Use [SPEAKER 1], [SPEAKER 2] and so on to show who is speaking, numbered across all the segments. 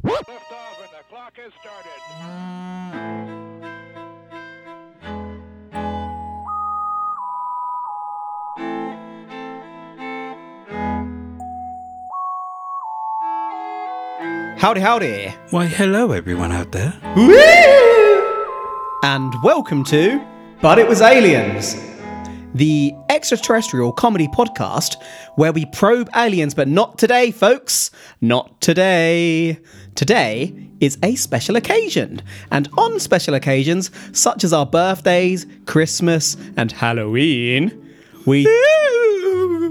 [SPEAKER 1] Liftoff and the clock has started.
[SPEAKER 2] Howdy, howdy,
[SPEAKER 3] Why, hello, everyone out there.
[SPEAKER 2] and welcome to But It Was Aliens, the extraterrestrial comedy podcast where we probe aliens, but not today, folks. Not today. Today is a special occasion, and on special occasions, such as our birthdays, Christmas, and Halloween, we.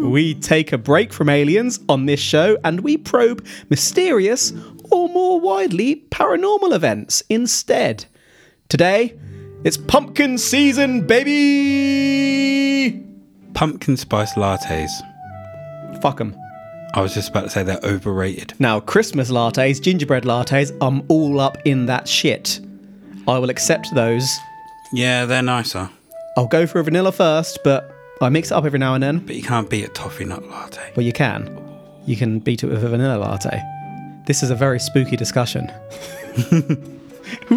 [SPEAKER 2] We take a break from aliens on this show and we probe mysterious or more widely paranormal events instead. Today, it's pumpkin season, baby!
[SPEAKER 3] Pumpkin spice lattes.
[SPEAKER 2] Fuck them.
[SPEAKER 3] I was just about to say they're overrated.
[SPEAKER 2] Now, Christmas lattes, gingerbread lattes, I'm all up in that shit. I will accept those.
[SPEAKER 3] Yeah, they're nicer,
[SPEAKER 2] I'll go for a vanilla first, but I mix it up every now and then.
[SPEAKER 3] but you can't beat a toffee nut latte.
[SPEAKER 2] Well, you can. You can beat it with a vanilla latte. This is a very spooky discussion.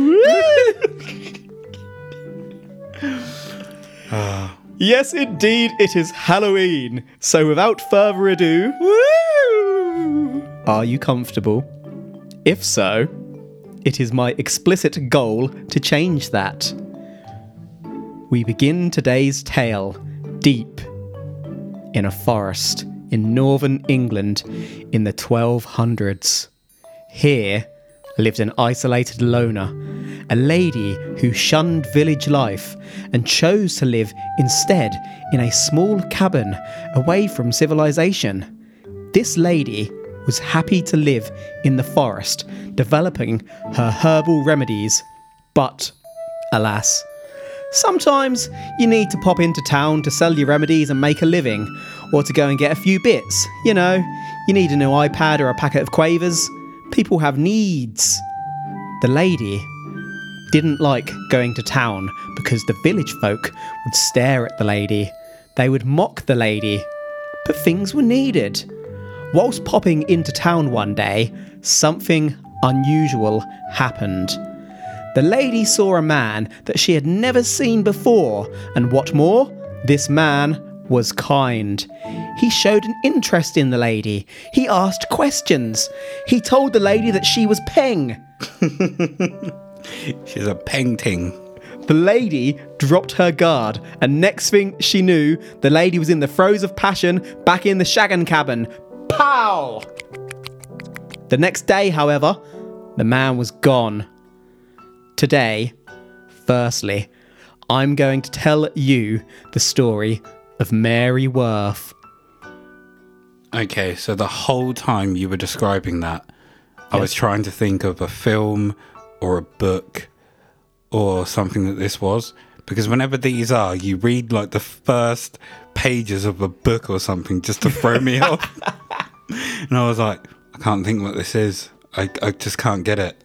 [SPEAKER 2] yes, indeed, it is Halloween. So, without further ado, woo! are you comfortable? If so, it is my explicit goal to change that. We begin today's tale deep in a forest in northern England in the 1200s. Here lived an isolated loner, a lady who shunned village life and chose to live instead in a small cabin away from civilization. This lady was happy to live in the forest, developing her herbal remedies. But, alas, Sometimes you need to pop into town to sell your remedies and make a living, or to go and get a few bits. You know, you need a new iPad or a packet of quavers. People have needs. The lady didn't like going to town because the village folk would stare at the lady. They would mock the lady. But things were needed. Whilst popping into town one day, something unusual happened. The lady saw a man that she had never seen before, and what more, this man was kind. He showed an interest in the lady. He asked questions. He told the lady that she was Peng.
[SPEAKER 3] She's a Peng Ting.
[SPEAKER 2] The lady dropped her guard, and next thing she knew, the lady was in the throes of passion back in the Shagan cabin. Pow! The next day, however, the man was gone. Today, firstly, I'm going to tell you the story of Mary Worth.
[SPEAKER 3] Okay, so the whole time you were describing that, I was trying to think of a film or a book or something that this was. Because whenever these are, you read like the first pages of a book or something just to throw me off. and I was like, I can't think what this is. I, I just can't get it.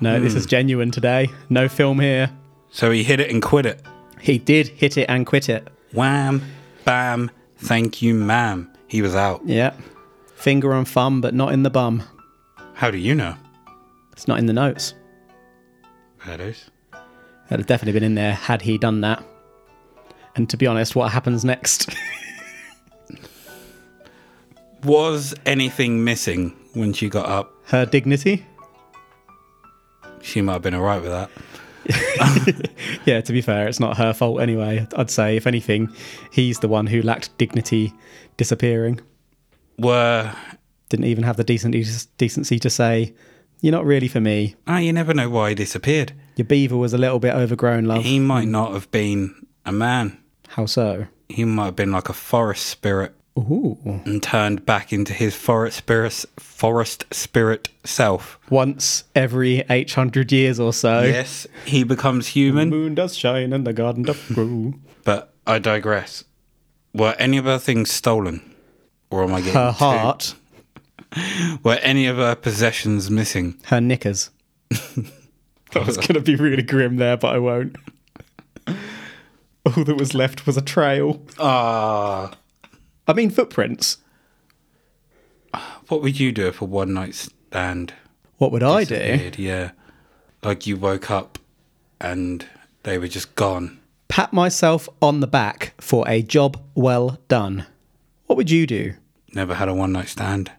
[SPEAKER 2] No, this is hmm. genuine today. No film here.
[SPEAKER 3] So he hit it and quit it.
[SPEAKER 2] He did hit it and quit it.
[SPEAKER 3] Wham, bam, thank you, ma'am. He was out.
[SPEAKER 2] Yeah. Finger and thumb, but not in the bum.
[SPEAKER 3] How do you know?
[SPEAKER 2] It's not in the notes.
[SPEAKER 3] That is.
[SPEAKER 2] That'd have definitely been in there had he done that. And to be honest, what happens next?
[SPEAKER 3] Was anything missing when she got up?
[SPEAKER 2] Her dignity?
[SPEAKER 3] She might have been alright with that.
[SPEAKER 2] Yeah, to be fair, it's not her fault anyway. I'd say, if anything, he's the one who lacked dignity disappearing.
[SPEAKER 3] Were
[SPEAKER 2] Didn't even have the decent decency to say, You're not really for me.
[SPEAKER 3] ah, you never know why he disappeared.
[SPEAKER 2] Your beaver was a little bit overgrown, love.
[SPEAKER 3] He might not have been a man.
[SPEAKER 2] How so?
[SPEAKER 3] He might have been like a forest spirit
[SPEAKER 2] Ooh.
[SPEAKER 3] and turned back into his forest spirit, forest spirit self.
[SPEAKER 2] Once every 800 years or so.
[SPEAKER 3] Yes, he becomes
[SPEAKER 2] The
[SPEAKER 3] human.
[SPEAKER 2] moon does shine and the garden doth grow.
[SPEAKER 3] But I digress. Were any of her things stolen, or am I getting
[SPEAKER 2] Her heart,
[SPEAKER 3] Were any of her possessions missing?
[SPEAKER 2] her knickers. that was going to be really grim there, but I won't. All that was left was a trail.
[SPEAKER 3] Ah,
[SPEAKER 2] I mean, footprints.
[SPEAKER 3] what would you do if a one night stand.
[SPEAKER 2] What would I do?
[SPEAKER 3] Yeah. Like you woke up and they were just gone.
[SPEAKER 2] Pat myself on the back for a job well done. What would you do?
[SPEAKER 3] Never had a one night stand.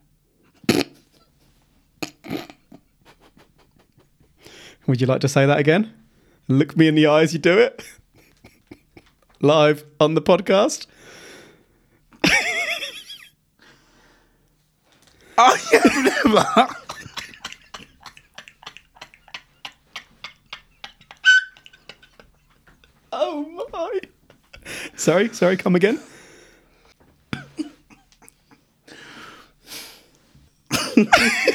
[SPEAKER 2] Would you like to say that again? Look me in the eyes, you do it. Live on the podcast.
[SPEAKER 3] Oh, I have never.
[SPEAKER 2] Oh my. Sorry, sorry, come again. what are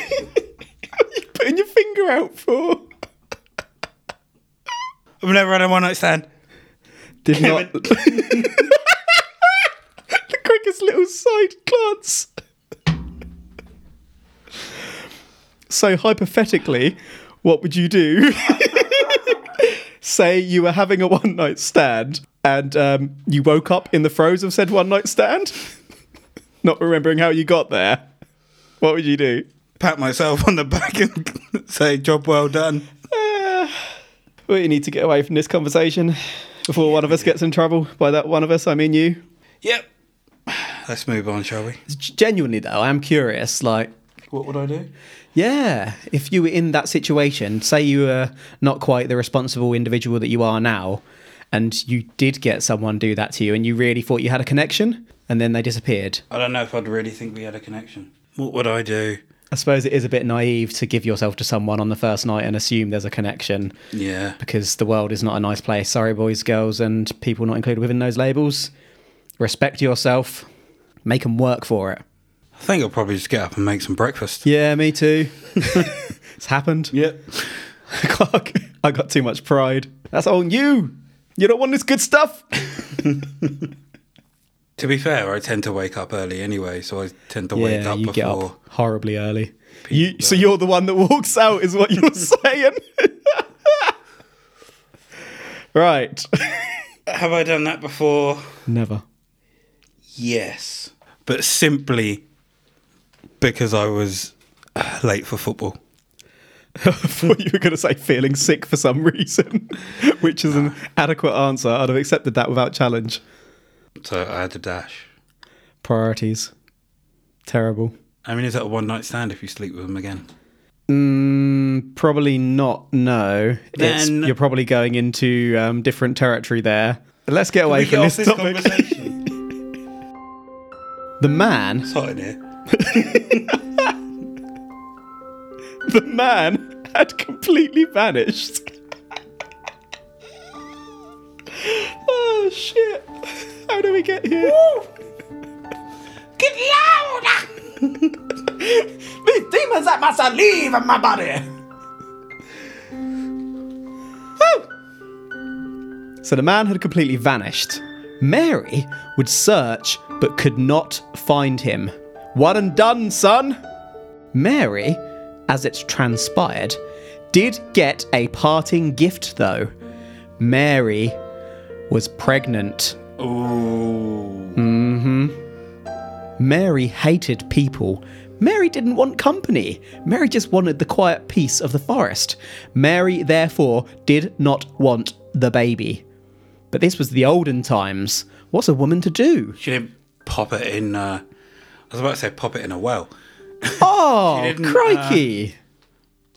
[SPEAKER 2] you putting your finger out for?
[SPEAKER 3] I've never had a one night stand.
[SPEAKER 2] Did not. the quickest little side glance. So, hypothetically, what would you do? Say you were having a one night stand and um, you woke up in the throes of said one night stand, not remembering how you got there. What would you do?
[SPEAKER 3] Pat myself on the back and say, job well done.
[SPEAKER 2] Well, you need to get away from this conversation before one of us gets in trouble. By that one of us, I mean you.
[SPEAKER 3] Yep. Let's move on, shall we?
[SPEAKER 2] Genuinely, though, I am curious. Like,
[SPEAKER 3] What would I do?
[SPEAKER 2] Yeah, if you were in that situation, say you were not quite the responsible individual that you are now, and you did get someone do that to you, and you really thought you had a connection, and then they disappeared.
[SPEAKER 3] I don't know if I'd really think we had a connection. What would I do?
[SPEAKER 2] I suppose it is a bit naive to give yourself to someone on the first night and assume there's a connection
[SPEAKER 3] Yeah.
[SPEAKER 2] because the world is not a nice place. Sorry, boys, girls, and people not included within those labels. Respect yourself, make them work for it.
[SPEAKER 3] I think I'll probably just get up and make some breakfast.
[SPEAKER 2] Yeah, me too. it's happened.
[SPEAKER 3] Yep.
[SPEAKER 2] Clark, I got too much pride. That's on you. You don't want this good stuff.
[SPEAKER 3] To be fair, I tend to wake up early anyway, so I tend to wake
[SPEAKER 2] yeah,
[SPEAKER 3] up
[SPEAKER 2] you
[SPEAKER 3] before.
[SPEAKER 2] get up horribly early. You, so you're the one that walks out, is what you're saying. right.
[SPEAKER 3] Have I done that before?
[SPEAKER 2] Never.
[SPEAKER 3] Yes. But simply because I was uh, late for football.
[SPEAKER 2] I thought you were going to say feeling sick for some reason, which is an adequate answer. I'd have accepted that without challenge.
[SPEAKER 3] So I had to dash.
[SPEAKER 2] Priorities. Terrible.
[SPEAKER 3] I mean, is that a one night stand if you sleep with them again?
[SPEAKER 2] Mm, probably not. No,
[SPEAKER 3] Then-
[SPEAKER 2] you're probably going into um, different territory there. Let's get away from
[SPEAKER 3] get
[SPEAKER 2] this,
[SPEAKER 3] this
[SPEAKER 2] topic.
[SPEAKER 3] conversation?
[SPEAKER 2] The man,
[SPEAKER 3] it's hot in here.
[SPEAKER 2] the man had completely vanished. oh shit! How do we get here?
[SPEAKER 3] Get louder!
[SPEAKER 2] These demons that must leave my body. So the man had completely vanished. Mary would search but could not find him. One and done, son. Mary, as it transpired, did get a parting gift though. Mary was pregnant.
[SPEAKER 3] Ooh.
[SPEAKER 2] Mary hated people. Mary didn't want company. Mary just wanted the quiet peace of the forest. Mary, therefore, did not want the baby. But this was the olden times. What's a woman to do?
[SPEAKER 3] She didn't pop it in. Uh, I was about to say pop it in a well.
[SPEAKER 2] Oh,
[SPEAKER 3] didn't, uh,
[SPEAKER 2] crikey.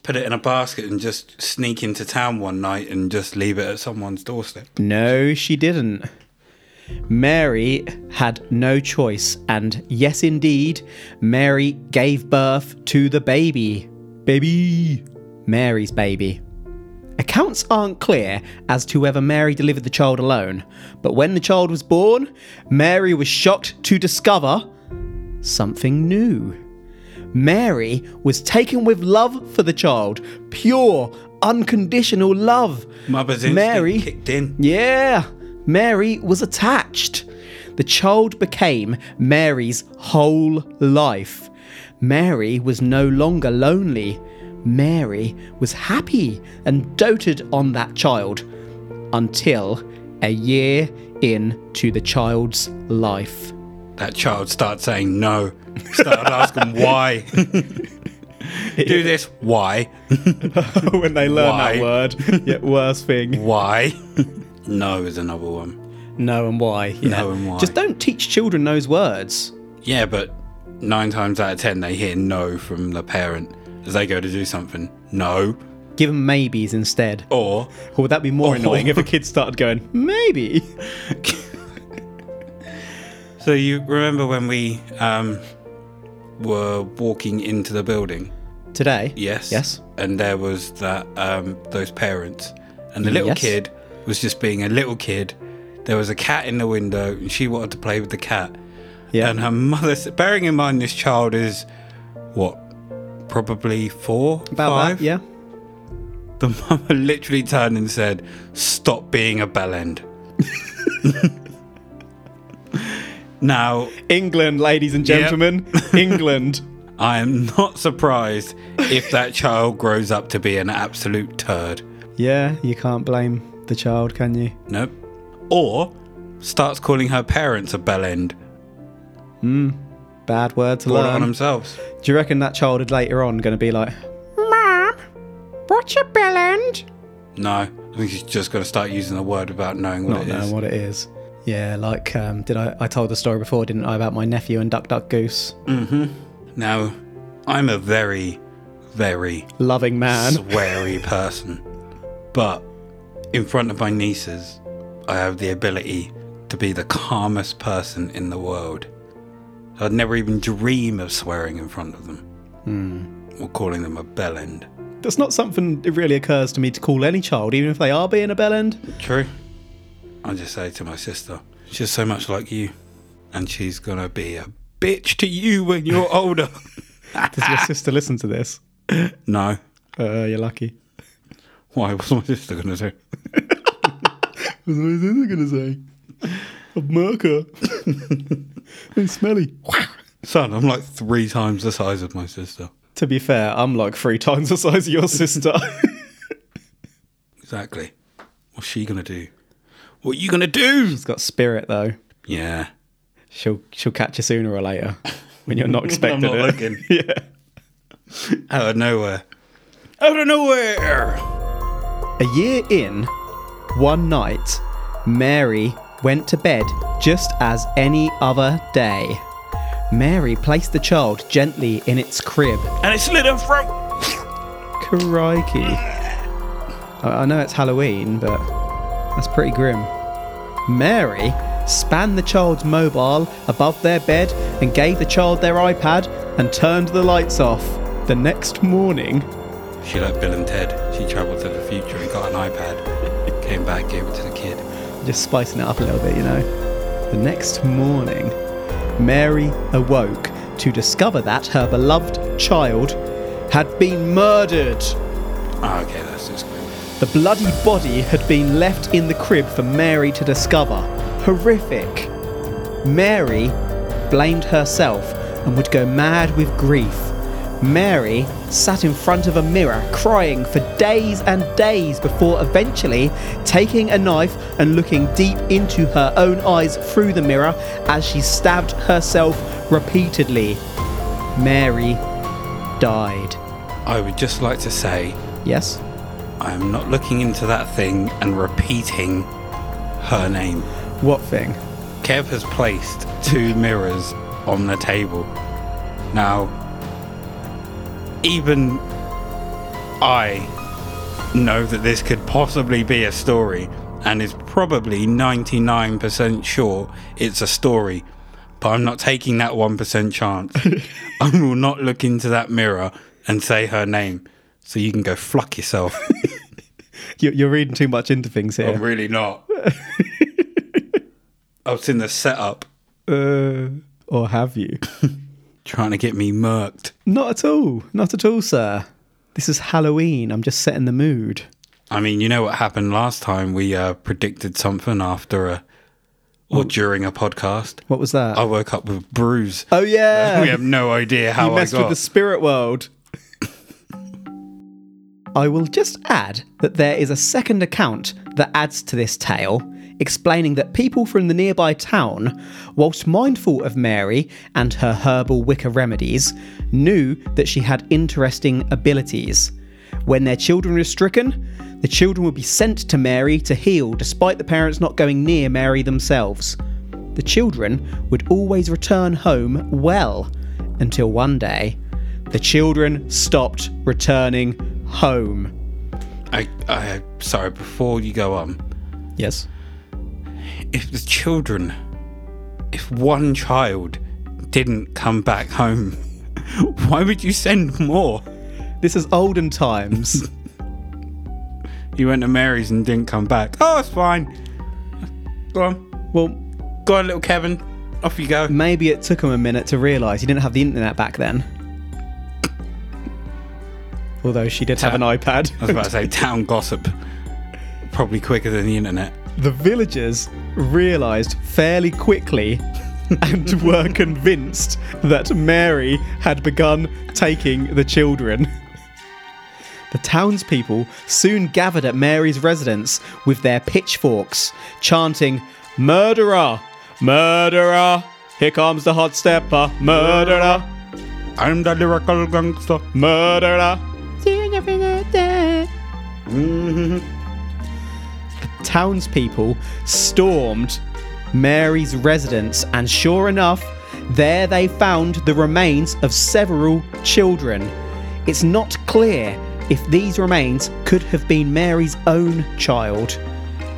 [SPEAKER 3] Put it in a basket and just sneak into town one night and just leave it at someone's doorstep.
[SPEAKER 2] No, she didn't. Mary had no choice, and yes, indeed, Mary gave birth to the baby. Baby! Mary's baby. Accounts aren't clear as to whether Mary delivered the child alone, but when the child was born, Mary was shocked to discover something new. Mary was taken with love for the child, pure, unconditional love.
[SPEAKER 3] Mother's
[SPEAKER 2] Mary
[SPEAKER 3] kicked in.
[SPEAKER 2] yeah, Mary was attached. The child became Mary's whole life. Mary was no longer lonely. Mary was happy and doted on that child until a year into the child's life.
[SPEAKER 3] That child started saying no. Started asking why. Do this. Why?
[SPEAKER 2] when they learn
[SPEAKER 3] Why?
[SPEAKER 2] that word. Yeah, worst thing.
[SPEAKER 3] Why? no is another one.
[SPEAKER 2] No and why. Yeah.
[SPEAKER 3] No and why.
[SPEAKER 2] Just don't teach children those words.
[SPEAKER 3] Yeah, but nine times out of ten, they hear no from the parent as they go to do something. No.
[SPEAKER 2] Give them maybes instead.
[SPEAKER 3] Or
[SPEAKER 2] Or would that be more
[SPEAKER 3] Oh.
[SPEAKER 2] annoying if a kid started going, maybe?
[SPEAKER 3] So you remember when we um, were walking into the building?
[SPEAKER 2] Today?
[SPEAKER 3] Yes.
[SPEAKER 2] Yes.
[SPEAKER 3] And there was that um, those parents, and the little
[SPEAKER 2] Yes.
[SPEAKER 3] kid was just being a little kid. There was a cat in the window, and she wanted to play with the cat.
[SPEAKER 2] Yeah.
[SPEAKER 3] And her mother, bearing in mind this child is what, probably four,
[SPEAKER 2] About
[SPEAKER 3] five.
[SPEAKER 2] that, yeah.
[SPEAKER 3] The mother literally turned and said, "Stop being a bellend." now,
[SPEAKER 2] England, ladies and
[SPEAKER 3] Yep.
[SPEAKER 2] gentlemen. England.
[SPEAKER 3] I am not surprised if that child grows up to be an absolute turd.
[SPEAKER 2] Yeah, you can't blame the child, can you?
[SPEAKER 3] Nope. Or starts calling her parents a bellend. Hmm.
[SPEAKER 2] Bad word to
[SPEAKER 3] Brought it on
[SPEAKER 2] learn.
[SPEAKER 3] themselves.
[SPEAKER 2] Do you reckon that child is later on going to be like, Mom, what's a bellend?
[SPEAKER 3] No, I think she's just going to start using the word without knowing what
[SPEAKER 2] Not
[SPEAKER 3] it
[SPEAKER 2] knowing
[SPEAKER 3] is.
[SPEAKER 2] what it is. Yeah, like, um, did I? I told the story before, didn't I, about my nephew and Duck Duck Goose?
[SPEAKER 3] Now, I'm a very, very
[SPEAKER 2] Loving man.
[SPEAKER 3] sweary person. But in front of my nieces, I have the ability to be the calmest person in the world. I'd never even dream of swearing in front of them. Or calling them a bellend.
[SPEAKER 2] That's not something that really occurs to me to call any child, even if they are being a bellend.
[SPEAKER 3] True. I just say to my sister, she's so much like you. And she's gonna be a bitch to you when you're older.
[SPEAKER 2] Does your sister listen to this?
[SPEAKER 3] no.
[SPEAKER 2] Uh, you're lucky.
[SPEAKER 3] Why? What's my sister gonna do?
[SPEAKER 2] What's my sister going to say? A murker. hey, smelly.
[SPEAKER 3] Son, I'm like three times the size of my sister.
[SPEAKER 2] To be fair, I'm like three times the size of your sister.
[SPEAKER 3] Exactly. What's she gonna do? What are you gonna do?
[SPEAKER 2] She's got spirit though.
[SPEAKER 3] Yeah.
[SPEAKER 2] She'll she'll catch you sooner or later when you're not expecting
[SPEAKER 3] not
[SPEAKER 2] it.
[SPEAKER 3] looking.
[SPEAKER 2] yeah.
[SPEAKER 3] Out of nowhere. Out of nowhere!
[SPEAKER 2] A year in, one night, Mary went to bed just as any other day. Mary placed the child gently in its crib.
[SPEAKER 3] And it slit her throat!
[SPEAKER 2] Crikey. I know it's Halloween, but that's pretty grim. Mary spanned the child's mobile above their bed and gave the child their iPad and turned the lights off. The next morning,
[SPEAKER 3] She like Bill and Ted. She travelled to the future and got an iPad. Came back, gave it to the kid.
[SPEAKER 2] just spicing it up a little bit, you know. The next morning, Mary awoke to discover that her beloved child had been murdered.
[SPEAKER 3] Ah, okay, that's just good.
[SPEAKER 2] The bloody body had been left in the crib for Mary to discover. Horrific. Mary blamed herself and would go mad with grief. Mary sat in front of a mirror crying for days and days before eventually taking a knife and looking deep into her own eyes through the mirror as she stabbed herself repeatedly. Mary died.
[SPEAKER 3] I would just like to say
[SPEAKER 2] Yes?
[SPEAKER 3] I am not looking into that thing and repeating her name.
[SPEAKER 2] What thing?
[SPEAKER 3] Kev has placed two mirrors on the table. Now, even I know that this could possibly be a story and is probably 99% sure it's a story, but I'm not taking that 1% chance. I will not look into that mirror and say her name. So you can go fluck yourself.
[SPEAKER 2] You- You're reading too much into things here.
[SPEAKER 3] I'm really not. I've seen the setup
[SPEAKER 2] Uh, or have you?
[SPEAKER 3] trying to get me murked.
[SPEAKER 2] Not at all. Not at all, sir. This is Halloween. I'm just setting the mood.
[SPEAKER 3] I mean, you know what happened last time? We uh, predicted something after a or during a podcast.
[SPEAKER 2] What was that?
[SPEAKER 3] I woke up with a bruise.
[SPEAKER 2] oh yeah.
[SPEAKER 3] we have no idea how
[SPEAKER 2] you
[SPEAKER 3] I
[SPEAKER 2] messed
[SPEAKER 3] got.
[SPEAKER 2] with the spirit world. I will just add that there is a second account that adds to this tale explaining that people from the nearby town, whilst mindful of Mary and her herbal wicker remedies, knew that she had interesting abilities. When their children were stricken, the children would be sent to Mary to heal despite the parents not going near Mary themselves. The children would always return home well until one day the children stopped returning home.
[SPEAKER 3] I, I, sorry, before you go on,
[SPEAKER 2] Yes.
[SPEAKER 3] if the children, if one child didn't come back home, why would you send more?
[SPEAKER 2] This is olden times.
[SPEAKER 3] You went to Mary's and didn't come back. Oh, it's fine. Go on.
[SPEAKER 2] well,
[SPEAKER 3] Go on, little Kevin. Off you go.
[SPEAKER 2] maybe it took him a minute to realise he didn't have the internet back then. Although she did have an iPad.
[SPEAKER 3] I was about to say town gossip. Probably quicker than the internet.
[SPEAKER 2] the villagers realised fairly quickly and were convinced that Mary had begun taking the children. The townspeople soon gathered at Mary's residence with their pitchforks, chanting, Murderer! Murderer! Here comes the hot stepper! Murderer!
[SPEAKER 3] I'm the lyrical gangster.
[SPEAKER 2] Murderer! Townspeople stormed Mary's residence, and sure enough, there they found the remains of several children. It's not clear if these remains could have been Mary's own child.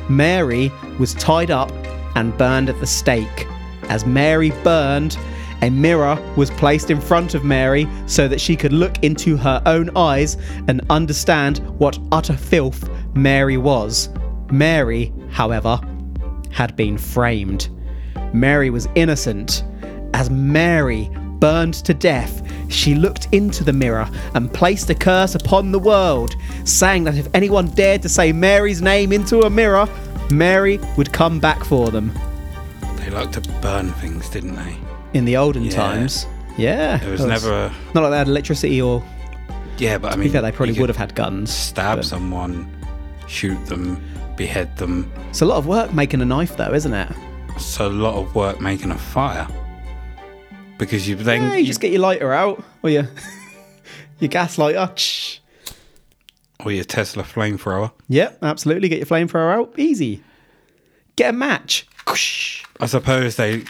[SPEAKER 2] Mary was tied up and burned at the stake. As Mary burned, a mirror was placed in front of Mary so that she could look into her own eyes and understand what utter filth Mary was. Mary, however, had been framed. Mary was innocent. As Mary burned to death, she looked into the mirror and placed a curse upon the world, saying that if anyone dared to say Mary's name into a mirror, Mary would come back for them.
[SPEAKER 3] They like to burn things, didn't they?
[SPEAKER 2] In the olden
[SPEAKER 3] Yeah.
[SPEAKER 2] times, yeah,
[SPEAKER 3] It was
[SPEAKER 2] it
[SPEAKER 3] never. A,
[SPEAKER 2] not like they had electricity or.
[SPEAKER 3] yeah, but I mean,
[SPEAKER 2] fair, they probably would have had guns.
[SPEAKER 3] stab
[SPEAKER 2] but-
[SPEAKER 3] someone, shoot them, behead them.
[SPEAKER 2] It's a lot of work making a knife, though, isn't it?
[SPEAKER 3] It's a lot of work making a fire. Because you then
[SPEAKER 2] Yeah, you just get your lighter out or your your gas lighter. Shh.
[SPEAKER 3] or your Tesla flamethrower.
[SPEAKER 2] Yep, absolutely. Get your flamethrower out. Easy. Get a match.
[SPEAKER 3] I suppose they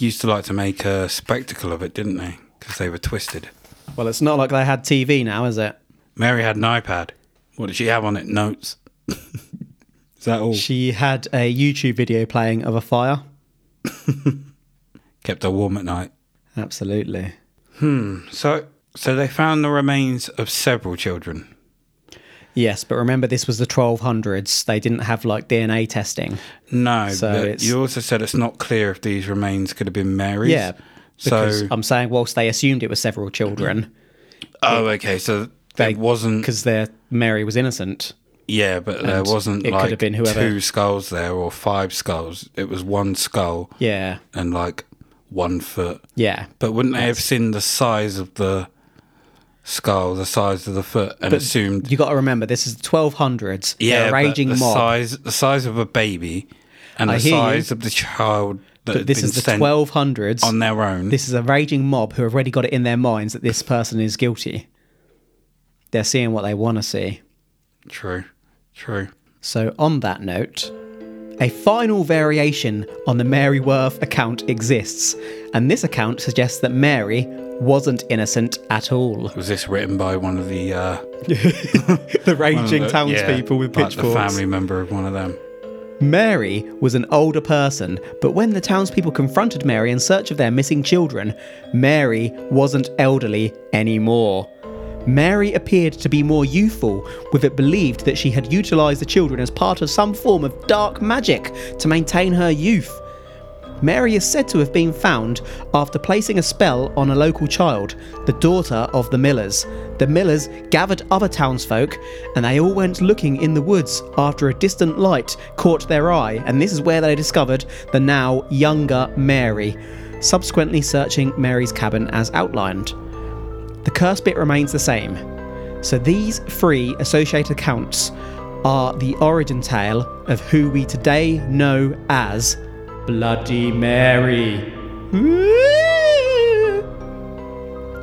[SPEAKER 3] used to like to make a spectacle of it, didn't they? Because they were twisted.
[SPEAKER 2] Well, it's not like they had TV now, is it?
[SPEAKER 3] Mary had an iPad. What did she have on it? Notes. Is that all?
[SPEAKER 2] She had a YouTube video playing of a fire.
[SPEAKER 3] Kept her warm at night.
[SPEAKER 2] Absolutely. Hmm.
[SPEAKER 3] So, so they found the remains of several children.
[SPEAKER 2] Yes, but remember this was the 1200s. They didn't have like DNA testing.
[SPEAKER 3] No,
[SPEAKER 2] So
[SPEAKER 3] you also said it's not clear if these remains could have been Mary's.
[SPEAKER 2] Yeah. Because
[SPEAKER 3] So,
[SPEAKER 2] I'm saying, whilst they assumed it was several children,
[SPEAKER 3] oh, okay. So
[SPEAKER 2] they
[SPEAKER 3] wasn't.
[SPEAKER 2] because their Mary was innocent.
[SPEAKER 3] Yeah, but there wasn't
[SPEAKER 2] it could
[SPEAKER 3] like
[SPEAKER 2] have been whoever-
[SPEAKER 3] two skulls there or five skulls. It was one skull
[SPEAKER 2] Yeah,
[SPEAKER 3] and like one foot.
[SPEAKER 2] yeah.
[SPEAKER 3] But wouldn't they have seen the size of the skull, the size of the foot, and assumed?
[SPEAKER 2] You got to remember, this is the 1200s.
[SPEAKER 3] Yeah,
[SPEAKER 2] raging
[SPEAKER 3] the
[SPEAKER 2] mob.
[SPEAKER 3] size, the size of a baby, and
[SPEAKER 2] I
[SPEAKER 3] the
[SPEAKER 2] hear you.
[SPEAKER 3] size of the child that
[SPEAKER 2] but this is the 1200s.
[SPEAKER 3] on their own.
[SPEAKER 2] This is a raging mob who have already got it in their minds that this person is guilty. They're seeing what they want to see.
[SPEAKER 3] True, true.
[SPEAKER 2] So, on that note, a final variation on the Mary Worth account exists, and this account suggests that Mary wasn't innocent at all.
[SPEAKER 3] Was this written by one of the uh,
[SPEAKER 2] the raging
[SPEAKER 3] the-
[SPEAKER 2] townspeople
[SPEAKER 3] yeah,
[SPEAKER 2] with
[SPEAKER 3] like
[SPEAKER 2] pitchforks.
[SPEAKER 3] The family member of one of them.
[SPEAKER 2] Mary was an older person, but when the townspeople confronted Mary in search of their missing children, Mary wasn't elderly anymore. Mary appeared to be more youthful, with it believed that she had utilised the children as part of some form of dark magic to maintain her youth. Mary is said to have been found after placing a spell on a local child, the daughter of the Millers. The Millers gathered other townsfolk and they all went looking in the woods after a distant light caught their eye, and this is where they discovered the now younger Mary, subsequently searching Mary's cabin as outlined. The curse bit remains the same. So these three associated accounts are the origin tale of who we today know as Bloody Mary.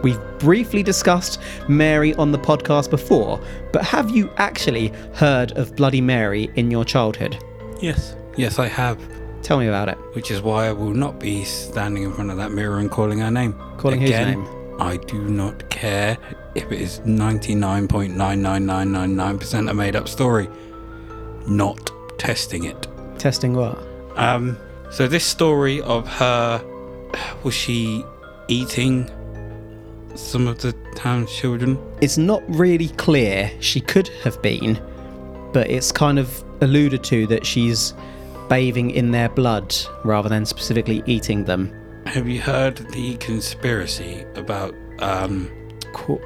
[SPEAKER 2] We've briefly discussed Mary on the podcast before, but have you actually heard of Bloody Mary in your childhood?
[SPEAKER 3] Yes. Yes, I have.
[SPEAKER 2] Tell me about it.
[SPEAKER 3] Which is why I will not be standing in front of that mirror and calling her name.
[SPEAKER 2] Calling whose name?
[SPEAKER 3] I do not care if it is 99.99999% a made up story. Not testing it.
[SPEAKER 2] Testing what?
[SPEAKER 3] Um, so this story of her, was she eating some of the town's children?
[SPEAKER 2] It's not really clear. She could have been, but it's kind of alluded to that she's bathing in their blood rather than specifically eating them.
[SPEAKER 3] Have you heard the conspiracy about um,
[SPEAKER 2] Cool.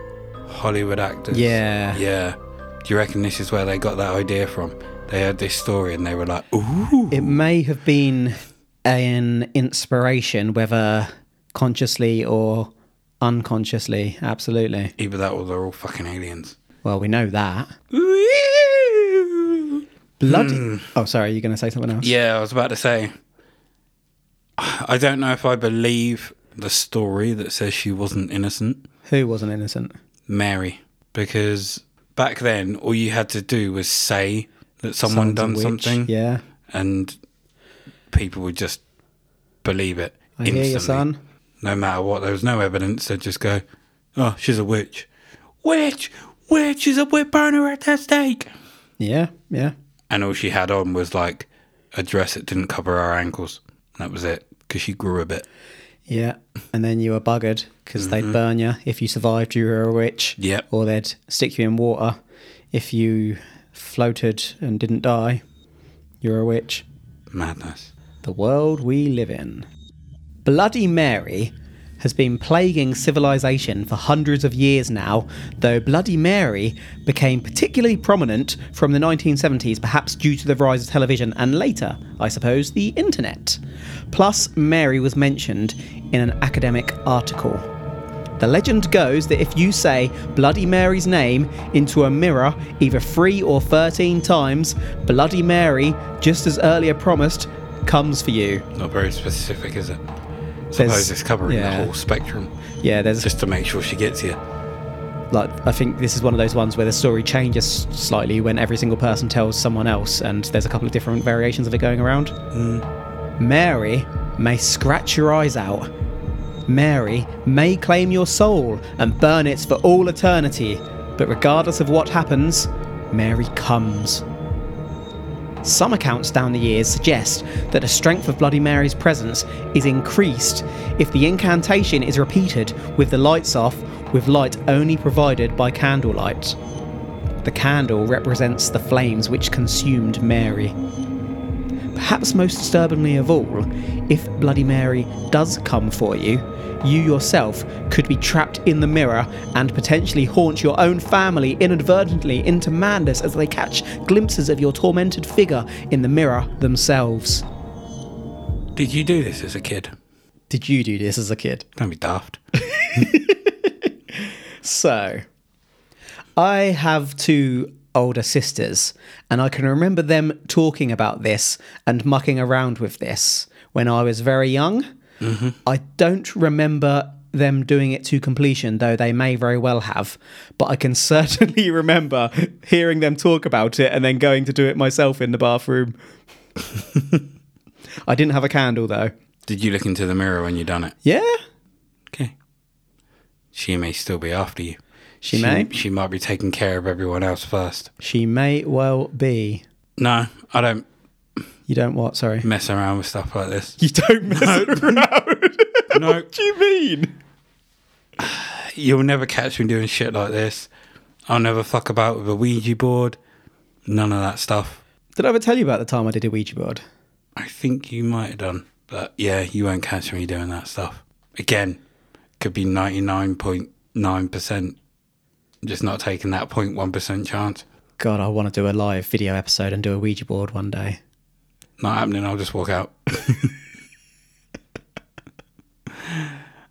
[SPEAKER 3] Hollywood actors?
[SPEAKER 2] Yeah.
[SPEAKER 3] Yeah. Do you reckon this is where they got that idea from? They heard this story and they were like, ooh.
[SPEAKER 2] It may have been an inspiration, whether consciously or unconsciously. Absolutely.
[SPEAKER 3] Either that or they're all fucking aliens.
[SPEAKER 2] Well, we know that. Bloody. Hmm. Oh, sorry. Are You're going to say something else?
[SPEAKER 3] Yeah, I was about to say. I don't know if I believe the story that says she wasn't innocent,
[SPEAKER 2] Who wasn't innocent?
[SPEAKER 3] Mary, because back then all you had to do was say that someone
[SPEAKER 2] Someone's
[SPEAKER 3] done something,
[SPEAKER 2] Yeah.
[SPEAKER 3] and people would just believe it
[SPEAKER 2] I
[SPEAKER 3] instantly.
[SPEAKER 2] hear you, son.
[SPEAKER 3] No matter what, there was no evidence. They'd just go, "Oh, she's a witch, witch, witch! She's a witch burner at that stake."
[SPEAKER 2] Yeah. Yeah.
[SPEAKER 3] and all she had on was like a dress that didn't cover her ankles. That was it because she grew a bit.
[SPEAKER 2] Yeah. And then you were buggered because they'd mm-hmm. burn you if you survived, you were a witch.
[SPEAKER 3] Yep.
[SPEAKER 2] Or they'd stick you in water if you floated and didn't die. You're a witch.
[SPEAKER 3] Madness.
[SPEAKER 2] The world we live in. Bloody Mary has been plaguing civilization for hundreds of years now, though Bloody Mary became particularly prominent from the 1970s, perhaps due to the rise of television and later, I suppose, the internet. Plus, Mary was mentioned in an academic article. The legend goes that if you say Bloody Mary's name into a mirror either three or 13 times, Bloody Mary, just as earlier promised, comes for you.
[SPEAKER 3] Not very specific, is it?
[SPEAKER 2] There's-
[SPEAKER 3] Suppose it's covering
[SPEAKER 2] yeah.
[SPEAKER 3] the whole spectrum
[SPEAKER 2] Yeah, there's
[SPEAKER 3] just to make sure she gets here.
[SPEAKER 2] like I think this is one of those ones where the story changes slightly when every single person tells someone else, and there's a couple of different variations of it going around. Mm. Mary may scratch your eyes out. Mary may claim your soul and burn it for all eternity, but regardless of what happens, Mary comes. Some accounts down the years suggest that the strength of Bloody Mary's presence is increased if the incantation is repeated with the lights off, with light only provided by candlelight. The candle represents the flames which consumed Mary. Perhaps most disturbingly of all, if Bloody Mary does come for you, you yourself could be trapped in the mirror and potentially haunt your own family inadvertently into madness as they catch glimpses of your tormented figure in the mirror themselves.
[SPEAKER 3] Did you do this as a kid?
[SPEAKER 2] Did you do this as a kid?
[SPEAKER 3] Don't be daft.
[SPEAKER 2] So, I have two older sisters, and I can remember them talking about this and mucking around with this when I was very young. Mm-hmm. I don't remember them doing it to completion, though they may very well have, but I can certainly remember hearing them talk about it and then going to do it myself in the bathroom. I didn't have a candle though.
[SPEAKER 3] Did you look into the mirror when you done it?
[SPEAKER 2] Yeah,
[SPEAKER 3] Okay. She may still be after you.
[SPEAKER 2] She may.
[SPEAKER 3] She might be taking care of everyone else first.
[SPEAKER 2] she may well be.
[SPEAKER 3] No, I don't
[SPEAKER 2] You don't what? Sorry.
[SPEAKER 3] mess around with stuff like this.
[SPEAKER 2] You don't mess around.
[SPEAKER 3] No.
[SPEAKER 2] what do you mean?
[SPEAKER 3] You'll never catch me doing shit like this. I'll never fuck about with a Ouija board. None of that stuff.
[SPEAKER 2] Did I ever tell you about the time I did a Ouija board?
[SPEAKER 3] I think you might have done. But yeah, you won't catch me doing that stuff. Again, could be 99.9%. Just not taking that 0.1% chance.
[SPEAKER 2] God, I want to do a live video episode and do a Ouija board one day.
[SPEAKER 3] Not happening, I'll just walk out.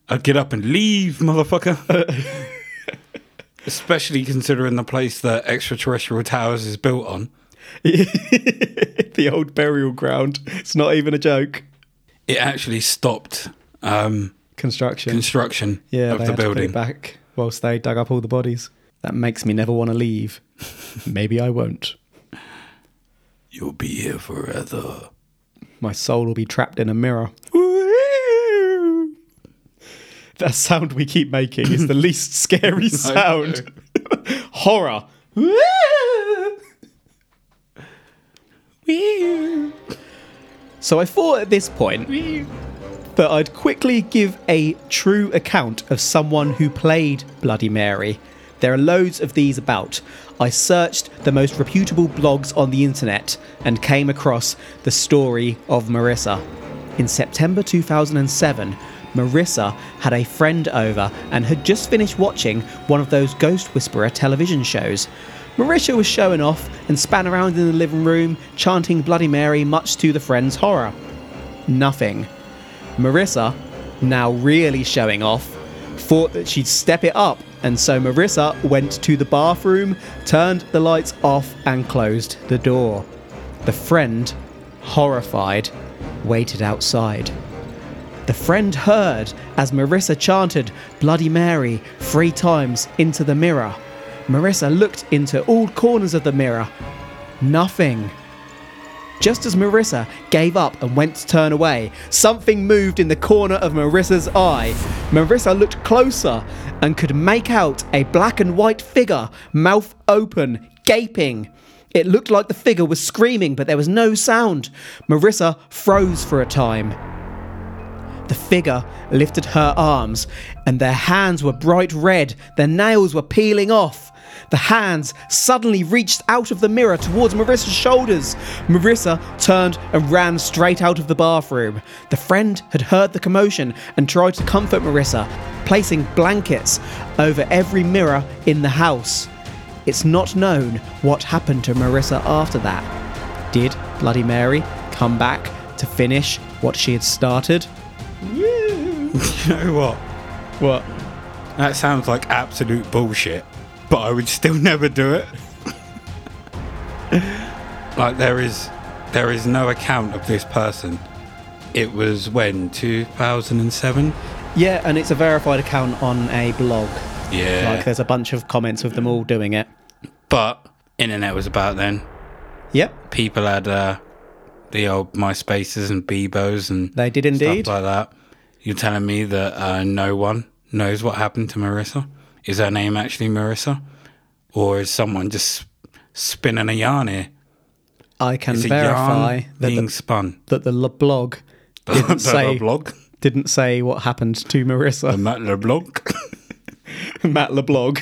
[SPEAKER 3] I'd get up and leave, motherfucker. Especially considering the place that extraterrestrial towers is built on.
[SPEAKER 2] the old burial ground. It's not even a joke.
[SPEAKER 3] It actually stopped um,
[SPEAKER 2] Construction.
[SPEAKER 3] construction
[SPEAKER 2] yeah,
[SPEAKER 3] of the
[SPEAKER 2] had to put
[SPEAKER 3] building.
[SPEAKER 2] it back whilst they dug up all the bodies. That makes me never want to leave. Maybe I won't.
[SPEAKER 3] You'll be here forever.
[SPEAKER 2] My soul will be trapped in a mirror. That sound we keep making is the least scary sound. Horror. So I thought at this point that I'd quickly give a true account of someone who played Bloody Mary. There are loads of these about. I searched the most reputable blogs on the internet and came across the story of Marissa. In September 2007, Marissa had a friend over and had just finished watching one of those Ghost Whisperer television shows. Marissa was showing off and span around in the living room, chanting Bloody Mary, much to the friend's horror. Nothing. Marissa, now really showing off, thought that she'd step it up, and so Marissa went to the bathroom, turned the lights off, and closed the door. The friend, horrified, waited outside. The friend heard as Marissa chanted Bloody Mary three times into the mirror. Marissa looked into all corners of the mirror. Nothing. Just as Marissa gave up and went to turn away, something moved in the corner of Marissa's eye. Marissa looked closer and could make out a black and white figure, mouth open, gaping. It looked like the figure was screaming, but there was no sound. Marissa froze for a time. The figure lifted her arms, and their hands were bright red, their nails were peeling off. The hands suddenly reached out of the mirror towards Marissa's shoulders. Marissa turned and ran straight out of the bathroom. The friend had heard the commotion and tried to comfort Marissa, placing blankets over every mirror in the house. It's not known what happened to Marissa after that. Did Bloody Mary come back to finish what she had started?
[SPEAKER 3] You know what?
[SPEAKER 2] What?
[SPEAKER 3] That sounds like absolute bullshit, but I would still never do it. like there is there is no account of this person. It was when 2007.
[SPEAKER 2] Yeah, and it's a verified account on a blog.
[SPEAKER 3] Yeah.
[SPEAKER 2] Like there's a bunch of comments of them all doing it.
[SPEAKER 3] but internet was about then.
[SPEAKER 2] Yep,
[SPEAKER 3] People had uh, the old MySpaces and Bebos and
[SPEAKER 2] they did indeed.
[SPEAKER 3] stuff like that. You're telling me that uh, no one knows what happened to Marissa? Is her name actually Marissa, or is someone just spinning a yarn here?
[SPEAKER 2] I can verify that
[SPEAKER 3] being
[SPEAKER 2] the,
[SPEAKER 3] spun?
[SPEAKER 2] that the blog didn't say
[SPEAKER 3] blog,
[SPEAKER 2] didn't say what happened to
[SPEAKER 3] the
[SPEAKER 2] Marissa.
[SPEAKER 3] Matt LeBlanc.
[SPEAKER 2] Matt LeBlog.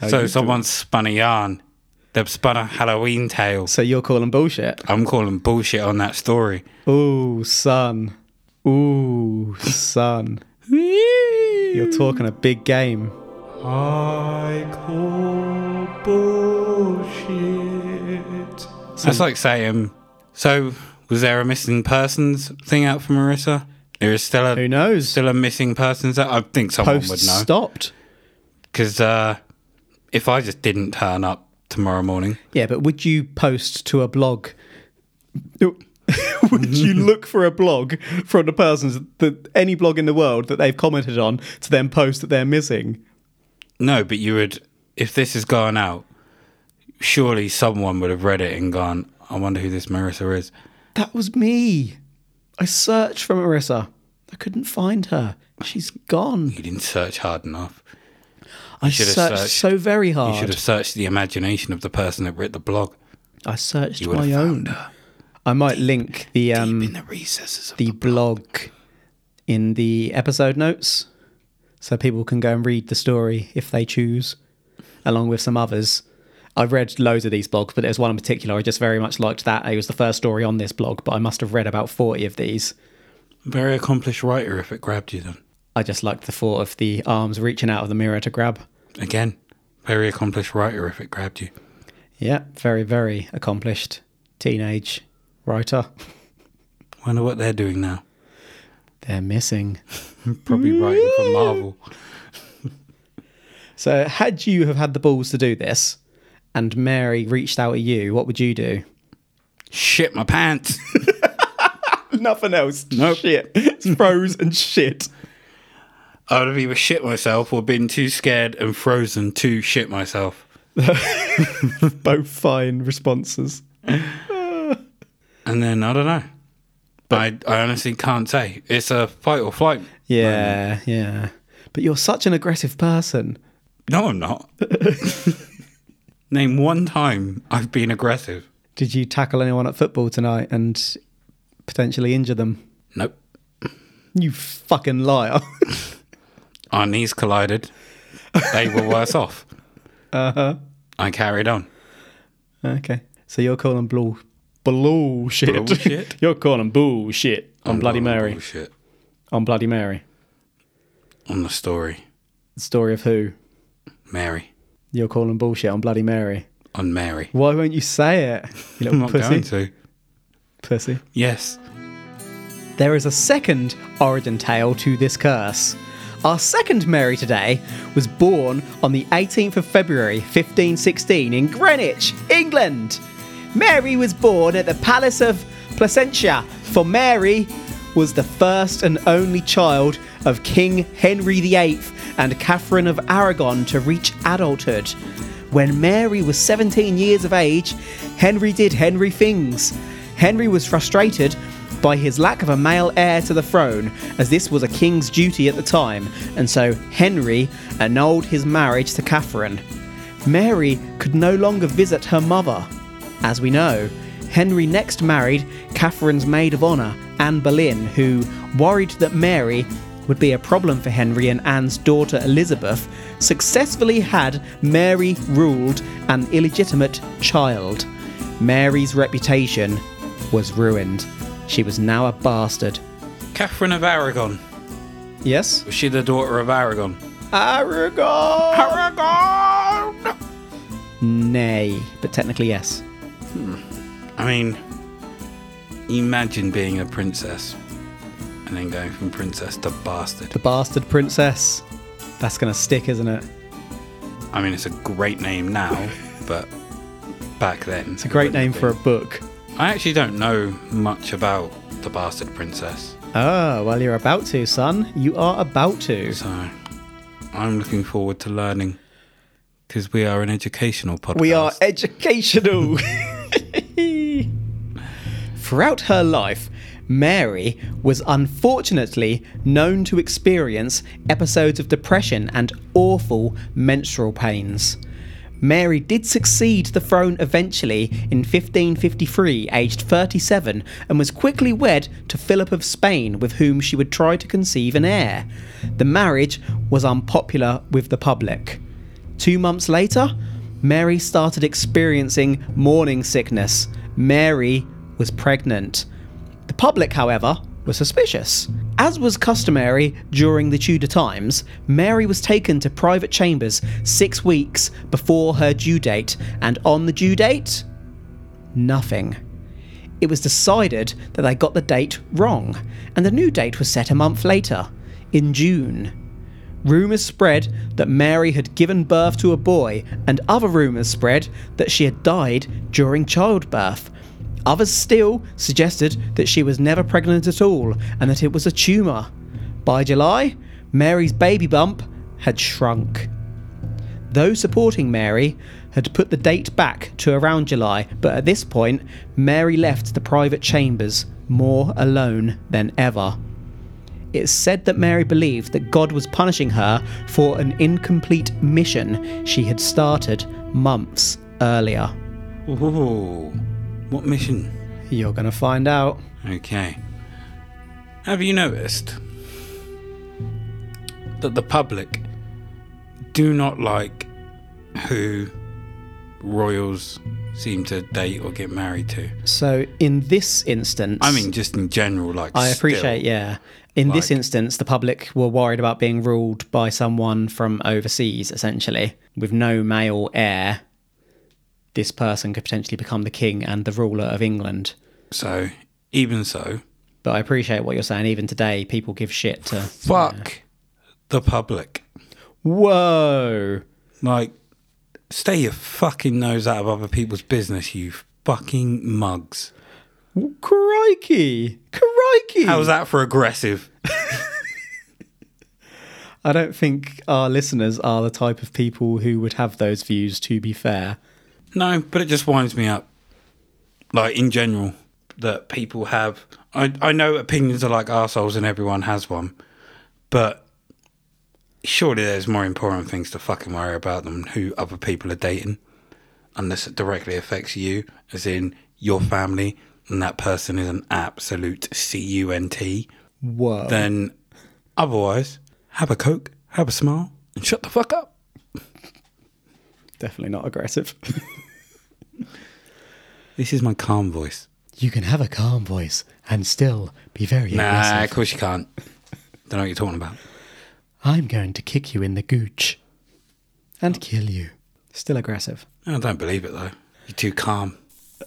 [SPEAKER 3] so someone spun a yarn. They've spun a Halloween tale.
[SPEAKER 2] so you're calling bullshit?
[SPEAKER 3] I'm calling bullshit on that story.
[SPEAKER 2] Ooh, son. Ooh, son. You're talking a big game.
[SPEAKER 3] I call bullshit. That's like saying, so was there a missing persons thing out for Marissa? There is still a
[SPEAKER 2] Who knows?
[SPEAKER 3] still a missing persons. out? I think someone
[SPEAKER 2] Post
[SPEAKER 3] would know
[SPEAKER 2] stopped.
[SPEAKER 3] because uh, if I just didn't turn up tomorrow morning,
[SPEAKER 2] Yeah, but would you post to a blog? would you mm-hmm. look for a blog from the persons that any blog in the world that they've commented on to then post that they're missing?
[SPEAKER 3] no, but you would. If this has gone out, surely someone would have read it and gone, "I wonder who this Marissa is."
[SPEAKER 2] That was me. I searched for Marissa. I couldn't find her. She's gone.
[SPEAKER 3] You didn't search hard enough.
[SPEAKER 2] I
[SPEAKER 3] should have
[SPEAKER 2] searched
[SPEAKER 3] searched-
[SPEAKER 2] so very hard.
[SPEAKER 3] You should have searched the imagination of the person that wrote the blog.
[SPEAKER 2] I searched
[SPEAKER 3] You would have
[SPEAKER 2] my
[SPEAKER 3] found
[SPEAKER 2] own.
[SPEAKER 3] her
[SPEAKER 2] I might link the um
[SPEAKER 3] the
[SPEAKER 2] the blog in the episode notes so people can go and read the story if they choose, along with some others. I've read loads of these blogs, but there's one in particular I just very much liked that. It was the first story on this blog, but I must have read about 40 of these.
[SPEAKER 3] Very accomplished writer if it grabbed you then.
[SPEAKER 2] I just liked the thought of the arms reaching out of the mirror to grab.
[SPEAKER 3] Again, very accomplished writer if it grabbed you.
[SPEAKER 2] Yeah, very, very accomplished teenage writer.
[SPEAKER 3] Wonder what they're doing now.
[SPEAKER 2] They're missing.
[SPEAKER 3] Probably writing for Marvel.
[SPEAKER 2] So, had you have had the balls to do this, and Mary reached out at you, what would you do?
[SPEAKER 3] Shit my pants.
[SPEAKER 2] Nothing else.
[SPEAKER 3] Nope.
[SPEAKER 2] Shit. It's froze and shit.
[SPEAKER 3] I would have either shit myself or been too scared and frozen to shit myself.
[SPEAKER 2] Both fine responses.
[SPEAKER 3] And then I don't know. I I honestly can't say. It's a fight or flight.
[SPEAKER 2] Yeah, yeah. But you're such an aggressive person.
[SPEAKER 3] No, I'm not. Name one time I've been aggressive.
[SPEAKER 2] Did you tackle anyone at football tonight and potentially injure them?
[SPEAKER 3] Nope.
[SPEAKER 2] You fucking liar.
[SPEAKER 3] Our knees collided. They were worse off.
[SPEAKER 2] uh huh.
[SPEAKER 3] I carried on.
[SPEAKER 2] Okay. So you're calling blue bullshit.
[SPEAKER 3] Bullshit?
[SPEAKER 2] you're calling bullshit on Bloody
[SPEAKER 3] Oh,
[SPEAKER 2] Mary.
[SPEAKER 3] Bullshit.
[SPEAKER 2] On Bloody Mary.
[SPEAKER 3] On the story.
[SPEAKER 2] The story of who?
[SPEAKER 3] Mary.
[SPEAKER 2] You're calling bullshit on Bloody Mary.
[SPEAKER 3] On Mary.
[SPEAKER 2] Why won't you say it? You
[SPEAKER 3] I'm not
[SPEAKER 2] pussy.
[SPEAKER 3] going to.
[SPEAKER 2] Pussy.
[SPEAKER 3] Yes.
[SPEAKER 2] There is a second origin tale to this curse. Our second Mary today was born on the 18th of February 1516 in Greenwich, England. Mary was born at the Palace of Placentia, for Mary was the first and only child of King Henry VIII and Catherine of Aragon to reach adulthood. When Mary was 17 years of age, Henry did Henry things. Henry was frustrated by his lack of a male heir to the throne, as this was a king's duty at the time, and so Henry annulled his marriage to Catherine. Mary could no longer visit her mother. As we know, Henry next married Catherine's maid of honour, Anne Boleyn, who, worried that Mary would be a problem for Henry and Anne's daughter Elizabeth, successfully had Mary ruled an illegitimate child. Mary's reputation was ruined. She was now a bastard.
[SPEAKER 3] Catherine of Aragon.
[SPEAKER 2] Yes?
[SPEAKER 3] Was she the daughter of Aragon?
[SPEAKER 2] Aragon!
[SPEAKER 3] Aragon!
[SPEAKER 2] Nay, but technically yes.
[SPEAKER 3] I mean, imagine being a princess and then going from princess to bastard.
[SPEAKER 2] The bastard princess. That's gonna stick, isn't it?
[SPEAKER 3] I mean, it's a great name now, but back then.
[SPEAKER 2] It's a great name for a book.
[SPEAKER 3] I actually don't know much about the bastard princess,
[SPEAKER 2] Oh, well, you're about to, son. You are about to.
[SPEAKER 3] so I'm looking forward to learning because we are an educational podcast.
[SPEAKER 2] We are educational. Throughout her life, Mary was unfortunately known to experience episodes of depression and awful menstrual pains. Mary did succeed the throne eventually in 1553, aged 37, and was quickly wed to Philip of Spain, with whom she would try to conceive an heir. The marriage was unpopular with the public. Two months later, Mary started experiencing morning sickness. Mary was pregnant. The public, however, was suspicious. As was customary during the Tudor times, Mary was taken to private chambers six weeks before her due date, and on the due date, nothing. It was decided that they got the date wrong, and the new date was set a month later, in June. Rumours spread that Mary had given birth to a boy, and other rumours spread that she had died during childbirth. Others still suggested that she was never pregnant at all and that it was a tumour. By July, Mary's baby bump had shrunk. Those supporting Mary had put the date back to around July, but at this point, Mary left the private chambers more alone than ever. It's said that Mary believed that God was punishing her for an incomplete mission she had started months earlier.
[SPEAKER 3] Ooh, what mission?
[SPEAKER 2] You're going to find out.
[SPEAKER 3] Okay. Have you noticed that the public do not like who royals seem to date or get married to?
[SPEAKER 2] So, in this instance,
[SPEAKER 3] I mean, just in general, like.
[SPEAKER 2] I
[SPEAKER 3] still.
[SPEAKER 2] appreciate, yeah. In this instance, the public were worried about being ruled by someone from overseas, essentially. With no male heir, this person could potentially become the king and the ruler of England.
[SPEAKER 3] So, even so,
[SPEAKER 2] But I appreciate what you're saying. Even today, people give shit to.
[SPEAKER 3] fuck the public.
[SPEAKER 2] Whoa!
[SPEAKER 3] Like, Stay your fucking nose out of other people's business, you fucking mugs.
[SPEAKER 2] Crikey! Crikey!
[SPEAKER 3] How's that for aggressive?
[SPEAKER 2] I don't think our listeners are the type of people who would have those views, to be fair.
[SPEAKER 3] No, but it just winds me up. Like in general, that people have. I I know opinions are like arseholes and everyone has one, but surely there's more important things to fucking worry about than who other people are dating, unless it directly affects you, as in your family, and that person is an absolute cunt.
[SPEAKER 2] Whoa.
[SPEAKER 3] Then, otherwise, have a coke, have a smile, and shut the fuck up.
[SPEAKER 2] Definitely not aggressive.
[SPEAKER 3] This is my calm voice.
[SPEAKER 2] you can have a calm voice and still be very aggressive.
[SPEAKER 3] Nah, of course you can't. Don't know what you're talking about.
[SPEAKER 2] I'm going to kick you in the gooch and oh. kill you. Still aggressive.
[SPEAKER 3] I don't believe it though. You're too calm.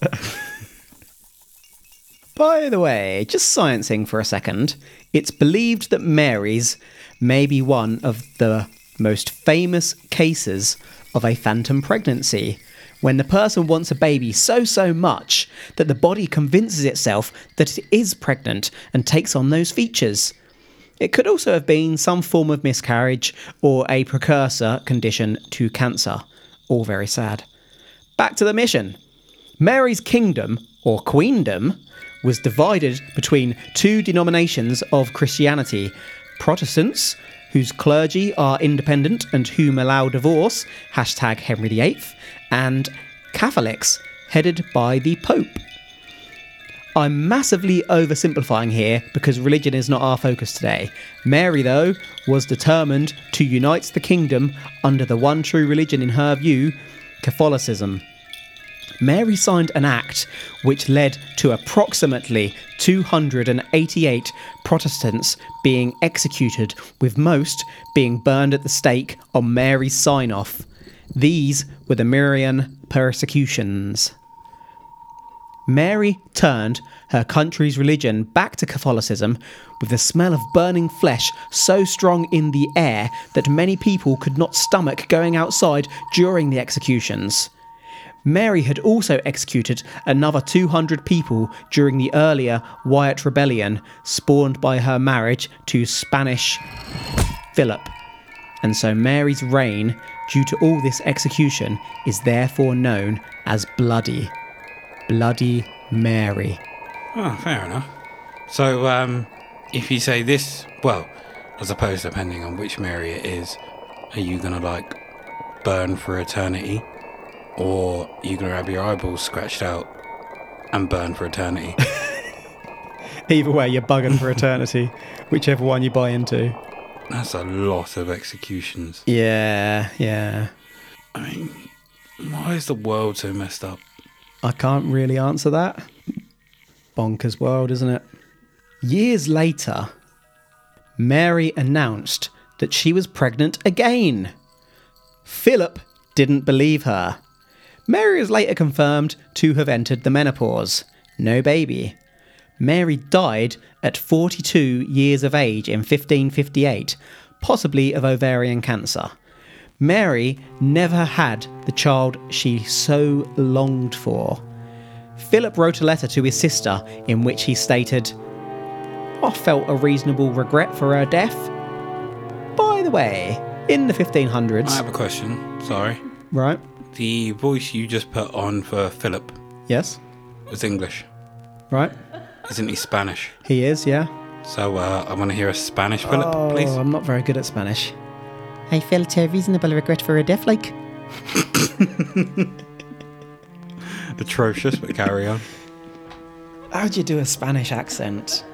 [SPEAKER 2] By the way, just sciencing for a second, it's believed that Mary's may be one of the most famous cases of a phantom pregnancy, when the person wants a baby so, so much that the body convinces itself that it is pregnant and takes on those features. It could also have been some form of miscarriage or a precursor condition to cancer. All very sad. Back to the mission. Mary's kingdom, or queendom, was divided between two denominations of Christianity Protestants, whose clergy are independent and whom allow divorce, hashtag Henry VIII, and Catholics, headed by the Pope. I'm massively oversimplifying here because religion is not our focus today. Mary, though, was determined to unite the kingdom under the one true religion in her view, Catholicism. Mary signed an act which led to approximately 288 Protestants being executed, with most being burned at the stake on Mary's sign off. These were the Marian persecutions. Mary turned her country's religion back to Catholicism with the smell of burning flesh so strong in the air that many people could not stomach going outside during the executions. Mary had also executed another 200 people during the earlier Wyatt Rebellion, spawned by her marriage to Spanish Philip. And so Mary's reign, due to all this execution, is therefore known as Bloody. Bloody Mary.
[SPEAKER 3] Oh, fair enough. So, um, if you say this, well, I suppose depending on which Mary it is, are you gonna like burn for eternity, or are you gonna have your eyeballs scratched out and burn for eternity?
[SPEAKER 2] Either way, you're bugging for eternity, whichever one you buy into.
[SPEAKER 3] That's a lot of executions.
[SPEAKER 2] Yeah, yeah.
[SPEAKER 3] I mean, why is the world so messed up?
[SPEAKER 2] I can't really answer that. Bonkers world, isn't it? Years later, Mary announced that she was pregnant again. Philip didn't believe her. Mary was later confirmed to have entered the menopause. No baby. Mary died at 42 years of age in 1558, possibly of ovarian cancer. Mary never had the child she so longed for. Philip wrote a letter to his sister in which he stated, I felt a reasonable regret for her death. By the way, in the 1500s,
[SPEAKER 3] I have a question. Sorry.
[SPEAKER 2] right?
[SPEAKER 3] The voice you just put on for Philip
[SPEAKER 2] Yes,
[SPEAKER 3] was English,
[SPEAKER 2] right?
[SPEAKER 3] Isn't he Spanish?
[SPEAKER 2] He is, yeah.
[SPEAKER 3] So uh, I want to hear a Spanish Philip,
[SPEAKER 2] oh,
[SPEAKER 3] please.
[SPEAKER 2] I'm not very good at Spanish.
[SPEAKER 4] I felt a reasonable regret for her death, like.
[SPEAKER 3] Atrocious, but carry on.
[SPEAKER 2] How'd you do a Spanish accent?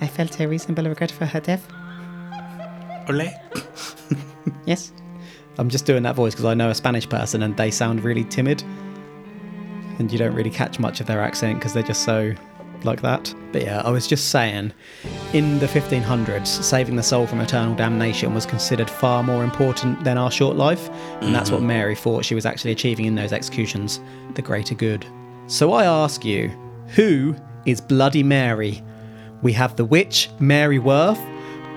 [SPEAKER 4] I felt a reasonable regret for her death.
[SPEAKER 3] Ole.
[SPEAKER 4] Yes.
[SPEAKER 2] I'm just doing that voice because I know a Spanish person and they sound really timid. And you don't really catch much of their accent because they're just so like that. But yeah, I was just saying, in the 1500s, saving the soul from eternal damnation was considered far more important than our short life. And that's what mm-hmm. Mary thought she was actually achieving in those executions the greater good. So I ask you, who is Bloody Mary? We have the witch Mary Worth,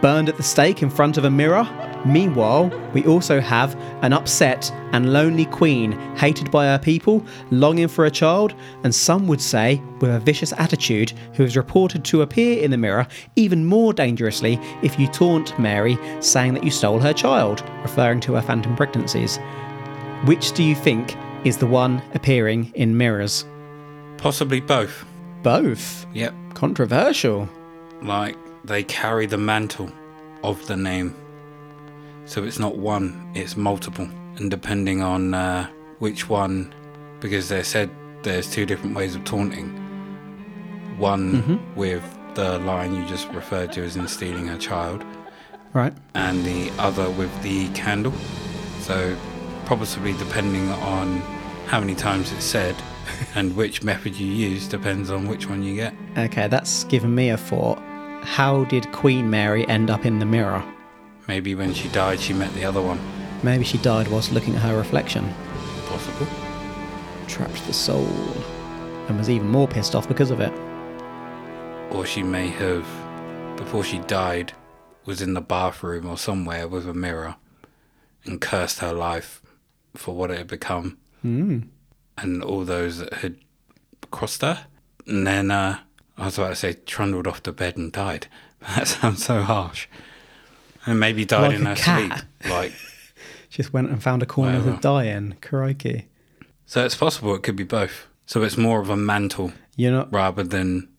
[SPEAKER 2] burned at the stake in front of a mirror. Meanwhile, we also have an upset and lonely queen, hated by her people, longing for a child, and some would say with a vicious attitude, who is reported to appear in the mirror even more dangerously if you taunt Mary, saying that you stole her child, referring to her phantom pregnancies. Which do you think is the one appearing in mirrors?
[SPEAKER 3] Possibly both.
[SPEAKER 2] Both.
[SPEAKER 3] Yep.
[SPEAKER 2] Controversial.
[SPEAKER 3] Like they carry the mantle of the name. So it's not one, it's multiple. And depending on uh, which one, because they said there's two different ways of taunting. One with the line you just referred to as in stealing a child,
[SPEAKER 2] Right.
[SPEAKER 3] and the other with the candle. So, possibly depending on how many times it's said and which method you use, depends on which one you get.
[SPEAKER 2] Okay, that's given me a thought. How did Queen Mary end up in the mirror?
[SPEAKER 3] Maybe when she died, she met the other one.
[SPEAKER 2] Maybe she died whilst looking at her reflection,
[SPEAKER 3] Possible.
[SPEAKER 2] trapped the soul, and was even more pissed off because of it.
[SPEAKER 3] Or she may have, before she died, was in the bathroom or somewhere with a mirror and cursed her life for what it had become and all those that had crossed her. And then, uh, I was about to say, trundled off to bed and died. That sounds so harsh. And maybe died
[SPEAKER 2] Like
[SPEAKER 3] in her
[SPEAKER 2] cat.
[SPEAKER 3] sleep. Like,
[SPEAKER 2] Just went and found a corner
[SPEAKER 3] Whatever.
[SPEAKER 2] to die in. Crikey.
[SPEAKER 3] so it's possible it could be both. So it's more of a mantle
[SPEAKER 2] You're not
[SPEAKER 3] rather than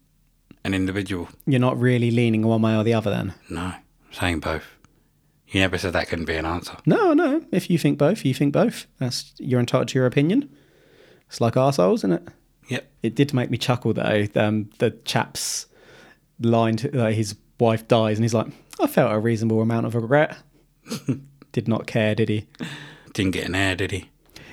[SPEAKER 3] an individual.
[SPEAKER 2] you're not really leaning one way or the other then.
[SPEAKER 3] No, I'm saying both. You never said that couldn't be an answer.
[SPEAKER 2] No, no. If you think both, you think both. That's you're entitled to your opinion. It's like arseholes, isn't it?
[SPEAKER 3] Yep.
[SPEAKER 2] It did make me chuckle though. Um, the chap's line to uh, his wife dies, and he's like, "I felt a reasonable amount of regret." did not care, did he?
[SPEAKER 3] Didn't get an heir, did he?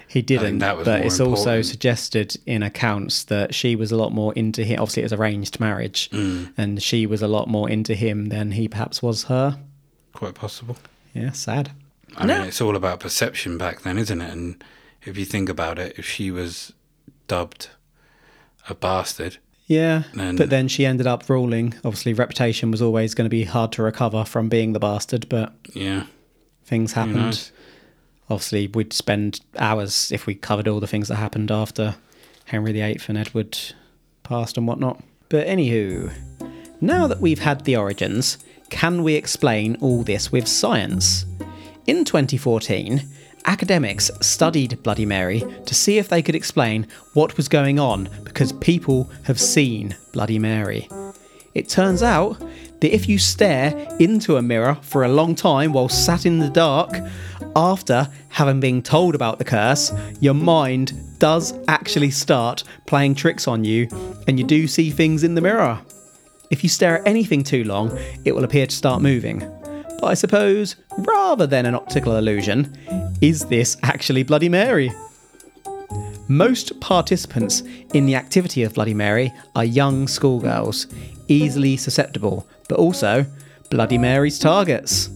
[SPEAKER 2] He didn't.
[SPEAKER 3] that was
[SPEAKER 2] but
[SPEAKER 3] more
[SPEAKER 2] it's also suggested in accounts that she was a lot more into him. Obviously, it was arranged marriage,
[SPEAKER 3] Mm.
[SPEAKER 2] and she was a lot more into him than he perhaps was her.
[SPEAKER 3] Quite possible.
[SPEAKER 2] Yeah, sad.
[SPEAKER 3] I mean, it's all about perception back then, isn't it? And if you think about it, if she was dubbed a bastard,
[SPEAKER 2] Yeah,
[SPEAKER 3] And-
[SPEAKER 2] but then she ended up ruling. Obviously, reputation was always going to be hard to recover from being the bastard, but
[SPEAKER 3] yeah,
[SPEAKER 2] things happened. Obviously, we'd spend hours if we covered all the things that happened after Henry VIII and Edward passed and whatnot. But anywho, now that we've had the origins, can we explain all this with science? In 2014, academics studied Bloody Mary to see if they could explain what was going on because people have seen Bloody Mary. It turns out that if you stare into a mirror for a long time while sat in the dark, after having been told about the curse, your mind does actually start playing tricks on you and you do see things in the mirror. If you stare at anything too long, it will appear to start moving. But I suppose, rather than an optical illusion, is this actually Bloody Mary? Most participants in the activity of Bloody Mary are young schoolgirls, easily susceptible, but also Bloody Mary's targets.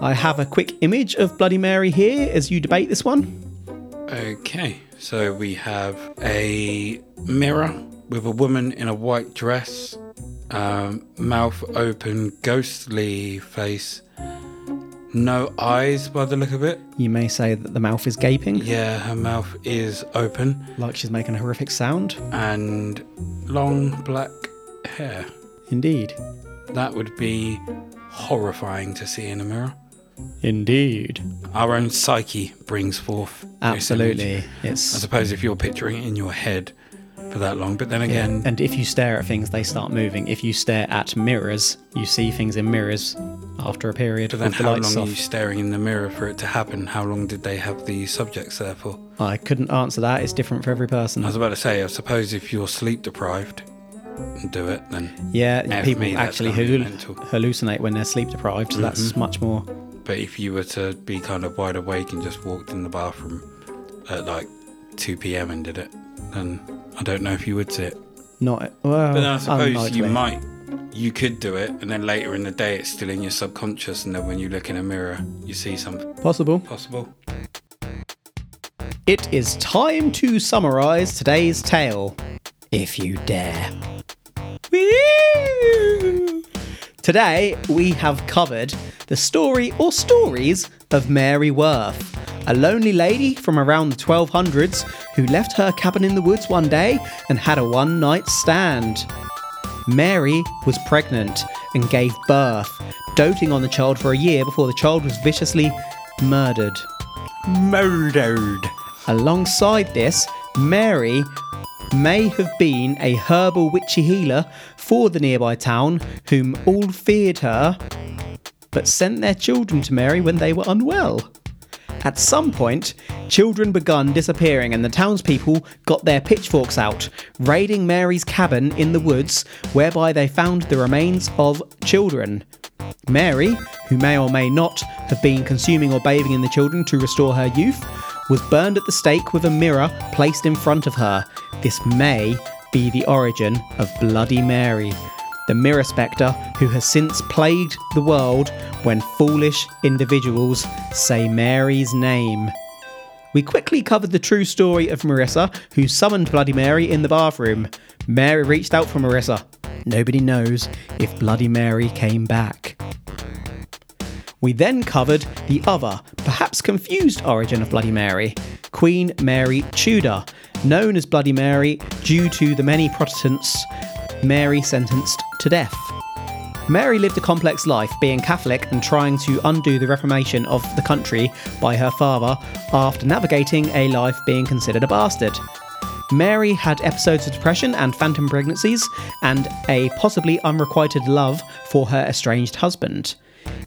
[SPEAKER 2] I have a quick image of Bloody Mary here as you debate this one.
[SPEAKER 3] Okay, so we have a mirror with a woman in a white dress, um, mouth open, ghostly face, no eyes by the look of it.
[SPEAKER 2] You may say that the mouth is gaping,
[SPEAKER 3] Yeah, her mouth is open,
[SPEAKER 2] like she's making a horrific sound.
[SPEAKER 3] and long black hair.
[SPEAKER 2] Indeed.
[SPEAKER 3] That would be horrifying to see in a mirror.
[SPEAKER 2] Indeed.
[SPEAKER 3] Our own psyche brings forth. Absolutely.
[SPEAKER 2] Absolutely.
[SPEAKER 3] I suppose if you're picturing it in your head for that long, but then again,
[SPEAKER 2] and if you stare at things, they start moving. If you stare at mirrors, you see things in mirrors after a period
[SPEAKER 3] But then,
[SPEAKER 2] the
[SPEAKER 3] how long
[SPEAKER 2] off.
[SPEAKER 3] are you staring in the mirror for it to happen? How long did they have the subjects there for?
[SPEAKER 2] I couldn't answer that. It's different for every person.
[SPEAKER 3] I was about to say, I suppose if you're sleep deprived and do it, then.
[SPEAKER 2] Yeah,
[SPEAKER 3] Yeah, for
[SPEAKER 2] people
[SPEAKER 3] me,
[SPEAKER 2] actually
[SPEAKER 3] gonna be
[SPEAKER 2] hallu-
[SPEAKER 3] mental.
[SPEAKER 2] hallucinate when they're sleep deprived. So
[SPEAKER 3] Mm-hmm.
[SPEAKER 2] that's much more.
[SPEAKER 3] But if you were to be kind of wide awake and just walked in the bathroom at like 2 p.m. and did it, then I don't know if you would see it.
[SPEAKER 2] Not well.
[SPEAKER 3] But then I suppose
[SPEAKER 2] unlikely.
[SPEAKER 3] you might. You could do it, and then later in the day, it's still in your subconscious, and then when you look in a mirror, you see something
[SPEAKER 2] Possible.
[SPEAKER 3] possible.
[SPEAKER 2] It is time to summarise today's tale, if you dare. Woo! Today, we have covered the story or stories of Mary Worth, a lonely lady from around the 1200s who left her cabin in the woods one day and had a one night stand. Mary was pregnant and gave birth, doting on the child for a year before the child was viciously murdered.
[SPEAKER 3] Murdered.
[SPEAKER 2] Alongside this, Mary may have been a herbal witchy healer for the nearby town, whom all feared her, but sent their children to Mary when they were unwell. At some point, children begun disappearing, and the townspeople got their pitchforks out, raiding Mary's cabin in the woods, whereby they found the remains of children. Mary, who may or may not have been consuming or bathing in the children to restore her youth, was burned at the stake with a mirror placed in front of her. This may be the origin of Bloody Mary, the mirror spectre who has since plagued the world when foolish individuals say Mary's name. We quickly covered the true story of Marissa, who summoned Bloody Mary in the bathroom. Mary reached out for Marissa. Nobody knows if Bloody Mary came back. We then covered the other, perhaps confused origin of Bloody Mary, Queen Mary Tudor, known as Bloody Mary due to the many Protestants Mary sentenced to death. Mary lived a complex life, being Catholic and trying to undo the reformation of the country by her father after navigating a life being considered a bastard. Mary had episodes of depression and phantom pregnancies, and a possibly unrequited love for her estranged husband.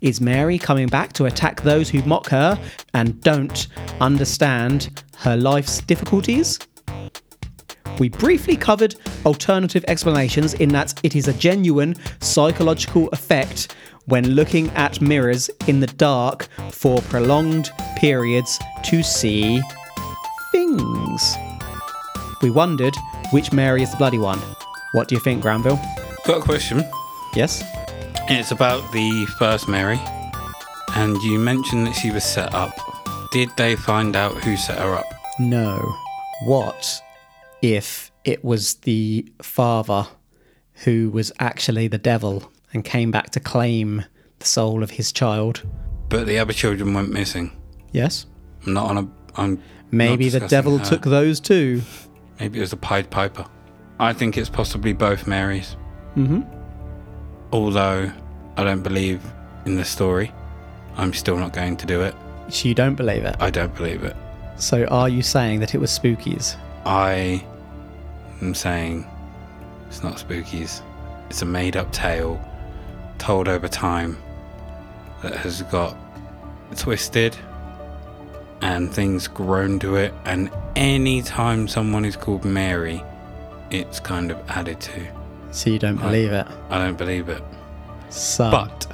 [SPEAKER 2] Is Mary coming back to attack those who mock her and don't understand her life's difficulties? We briefly covered alternative explanations in that it is a genuine psychological effect when looking at mirrors in the dark for prolonged periods to see things. We wondered which Mary is the bloody one. What do you think, Granville?
[SPEAKER 3] Got a question.
[SPEAKER 2] Yes?
[SPEAKER 3] It's about the first Mary, and you mentioned that she was set up. Did they find out who set her up?
[SPEAKER 2] No. What if it was the father who was actually the devil and came back to claim the soul of his child?
[SPEAKER 3] But the other children went missing.
[SPEAKER 2] Yes?
[SPEAKER 3] I'm not on a. I'm
[SPEAKER 2] Maybe the devil
[SPEAKER 3] her.
[SPEAKER 2] took those too.
[SPEAKER 3] Maybe it was a Pied Piper. I think it's possibly both Marys.
[SPEAKER 2] Mm-hmm.
[SPEAKER 3] Although I don't believe in the story, I'm still not going to do it.
[SPEAKER 2] So you don't believe it.
[SPEAKER 3] I don't believe it.
[SPEAKER 2] So are you saying that it was spookies?
[SPEAKER 3] I I'm saying it's not spookies. It's a made up tale told over time that has got twisted and things grown to it. And anytime someone is called Mary, it's kind of added to.
[SPEAKER 2] So you don't believe I, it?
[SPEAKER 3] I don't believe it.
[SPEAKER 2] So.
[SPEAKER 3] But,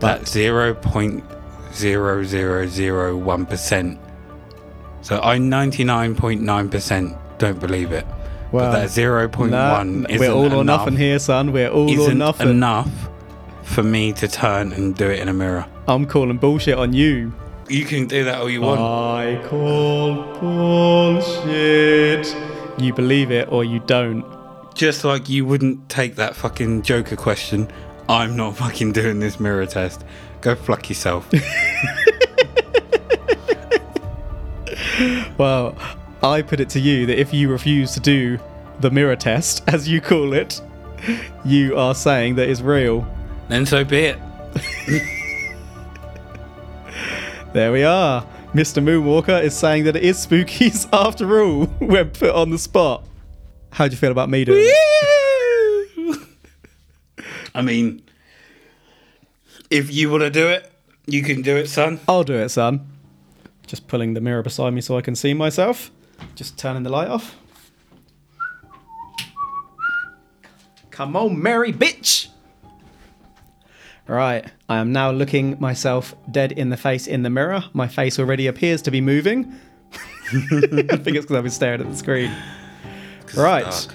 [SPEAKER 3] but that 0.0001%. So I'm 99.9% don't believe it.
[SPEAKER 2] Well,
[SPEAKER 3] but that zero point
[SPEAKER 2] Nah,
[SPEAKER 3] one isn't
[SPEAKER 2] we're all or nothing here, son. We're all or nothing.
[SPEAKER 3] enough for me to turn and do it in a mirror.
[SPEAKER 2] I'm calling bullshit on you.
[SPEAKER 3] You can do that all you want.
[SPEAKER 2] I call bullshit. You believe it or you don't.
[SPEAKER 3] Just like you wouldn't take that fucking Joker question. I'm not fucking doing this mirror test. Go fuck yourself.
[SPEAKER 2] Well, I put it to you that if you refuse to do the mirror test, as you call it, you are saying that it's real.
[SPEAKER 3] then so be it.
[SPEAKER 2] There we are. Mr. Moonwalker is saying that it is spookies after all when put on the spot. How do you feel about me doing it?
[SPEAKER 3] I mean, if you want to do it, you can do it, son.
[SPEAKER 2] I'll do it, son. Just pulling the mirror beside me so I can see myself. Just turning the light off. Come on, Mary bitch! Right, I am now looking myself dead in the face in the mirror. My face already appears to be moving. I think it's because I've been staring at the screen. Right.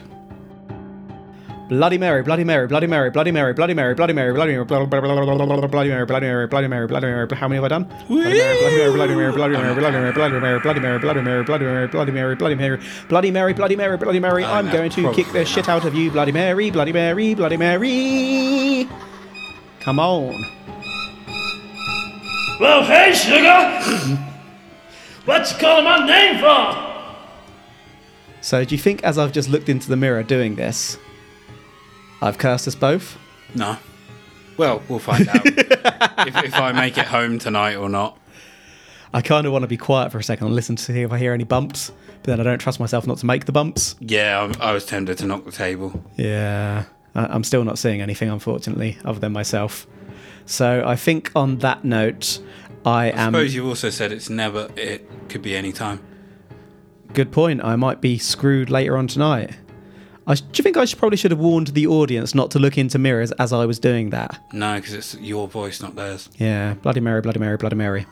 [SPEAKER 2] Bloody Mary, Bloody Mary, Bloody Mary, Bloody Mary, Bloody Mary, Bloody Mary, Bloody Mary, Bloody Mary, Bloody Mary, Bloody Mary, Bloody Mary, Bloody Mary. How many have I done? Bloody Mary, Bloody Mary, Bloody Mary, Bloody Mary, Bloody Mary, Bloody Mary, Bloody Mary, Bloody Mary, Bloody Mary, Bloody Mary, Bloody Mary, Bloody Mary, Bloody Mary. I'm going to kick the shit out of you, Bloody Mary, Bloody Mary, Bloody Mary. Come on.
[SPEAKER 5] Well, hey, sugar! what you calling my name for?
[SPEAKER 2] So, do you think as I've just looked into the mirror doing this, I've cursed us both?
[SPEAKER 3] No. Well, we'll find out if, if I make it home tonight or not.
[SPEAKER 2] I kind of want to be quiet for a second and listen to see if I hear any bumps, but then I don't trust myself not to make the bumps.
[SPEAKER 3] Yeah, I'm, I was tempted to knock the table.
[SPEAKER 2] Yeah, I- I'm still not seeing anything, unfortunately, other than myself. So I think on that note, I
[SPEAKER 3] I
[SPEAKER 2] am.
[SPEAKER 3] suppose you also said it's never. It could be any time.
[SPEAKER 2] Good point. I might be screwed later on tonight. I, do you think I should, probably should have warned the audience not to look into mirrors as I was doing that?
[SPEAKER 3] No, because it's your voice, not theirs.
[SPEAKER 2] Yeah, Bloody Mary, Bloody Mary, Bloody Mary.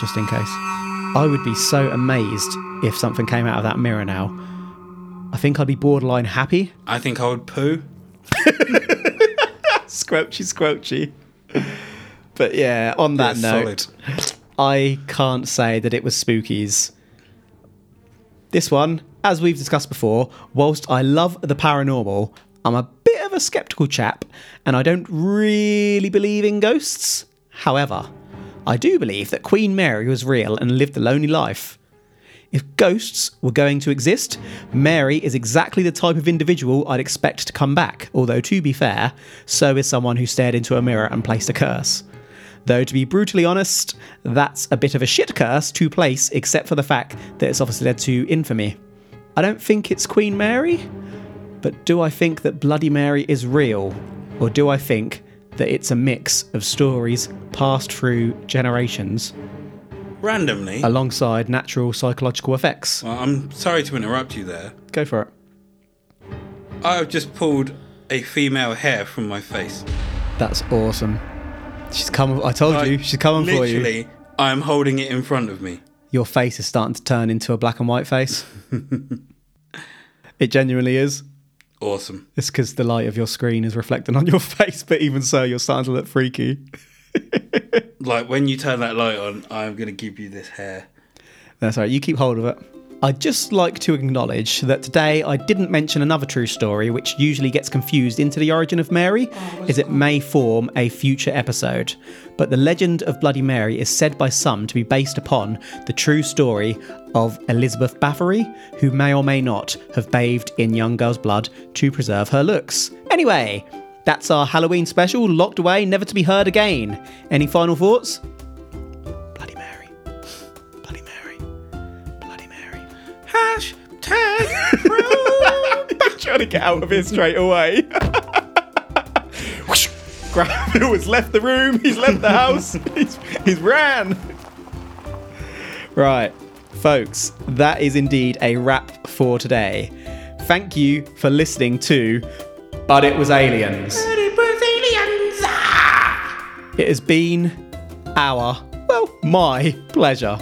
[SPEAKER 2] Just in case. I would be so amazed if something came out of that mirror now. I think I'd be borderline happy.
[SPEAKER 3] I think I would poo.
[SPEAKER 2] Squelchy, squelchy. But yeah, on that
[SPEAKER 3] Yeah,
[SPEAKER 2] note, I can't say that it was spookies. This one, as we've discussed before, whilst I love the paranormal, I'm a bit of a skeptical chap and I don't really believe in ghosts. However, I do believe that Queen Mary was real and lived a lonely life. If ghosts were going to exist, Mary is exactly the type of individual I'd expect to come back, although to be fair, so is someone who stared into a mirror and placed a curse. Though, to be brutally honest, that's a bit of a shit curse to place, except for the fact that it's obviously led to infamy. I don't think it's Queen Mary, but do I think that Bloody Mary is real? Or do I think that it's a mix of stories passed through generations
[SPEAKER 3] Randomly.
[SPEAKER 2] alongside natural psychological effects?
[SPEAKER 3] Well, I'm sorry to interrupt you there.
[SPEAKER 2] Go for it.
[SPEAKER 3] I've just pulled a female hair from my face.
[SPEAKER 2] That's awesome. She's coming. I told you, she's coming for you.
[SPEAKER 3] Literally, I'm holding it in front of me.
[SPEAKER 2] Your face is starting to turn into a black and white face. it genuinely is.
[SPEAKER 3] Awesome.
[SPEAKER 2] It's because the light of your screen is reflecting on your face, but even so, you're starting to look freaky.
[SPEAKER 3] Like when you turn that light on, I'm gonna give you this hair.
[SPEAKER 2] That's all right. You keep hold of it. I'd just like to acknowledge that today I didn't mention another true story, which usually gets confused into the origin of Mary, as it may form a future episode. But the legend of Bloody Mary is said by some to be based upon the true story of Elizabeth Bathory, who may or may not have bathed in young girl's blood to preserve her looks. Anyway, that's our Halloween special, locked away, never to be heard again. Any final thoughts?
[SPEAKER 3] Hashtag
[SPEAKER 2] trying to get out of here straight away. Graham has left the room. He's left the house. He's, he's ran. Right, folks, that is indeed a wrap for today. Thank you for listening to But It Was Aliens. But It Was Aliens. Ah! It has been our, well, my pleasure.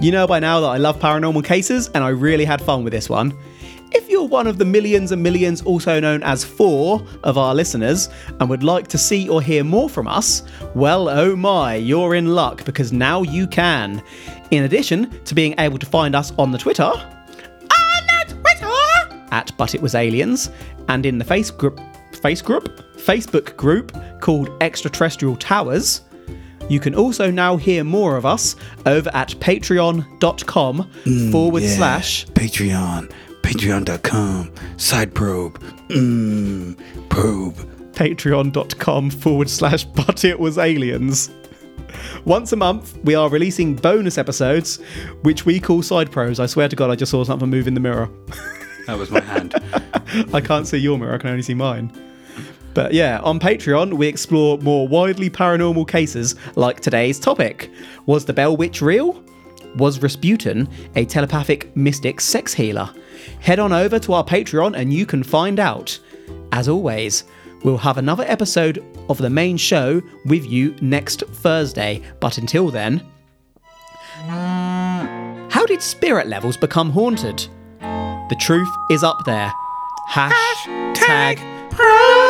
[SPEAKER 2] You know by now that I love paranormal cases, and I really had fun with this one. If you're one of the millions and millions, also known as four, of our listeners, and would like to see or hear more from us, well, oh my, you're in luck because now you can. In addition to being able to find us on the Twitter, on the Twitter, at But It Was Aliens, and in the face group, face group, Facebook group called Extraterrestrial Towers. You can also now hear more of us over at patreon.com mm, forward slash
[SPEAKER 3] Patreon. Patreon.com. Side probe. Mmm. Probe.
[SPEAKER 2] patreon.com forward slash but it was aliens. Once a month, we are releasing bonus episodes, which we call side probes. I swear to God, I just saw something move in the mirror.
[SPEAKER 3] That was my hand.
[SPEAKER 2] I can't see your mirror, I can only see mine. But yeah, on Patreon, we explore more widely paranormal cases like today's topic. Was the Bell Witch real? Was Rasputin a telepathic mystic sex healer? Head on over to our Patreon and you can find out. As always, we'll have another episode of the main show with you next Thursday. But until then, how did spirit levels become haunted? The truth is up there. Hashtag probe.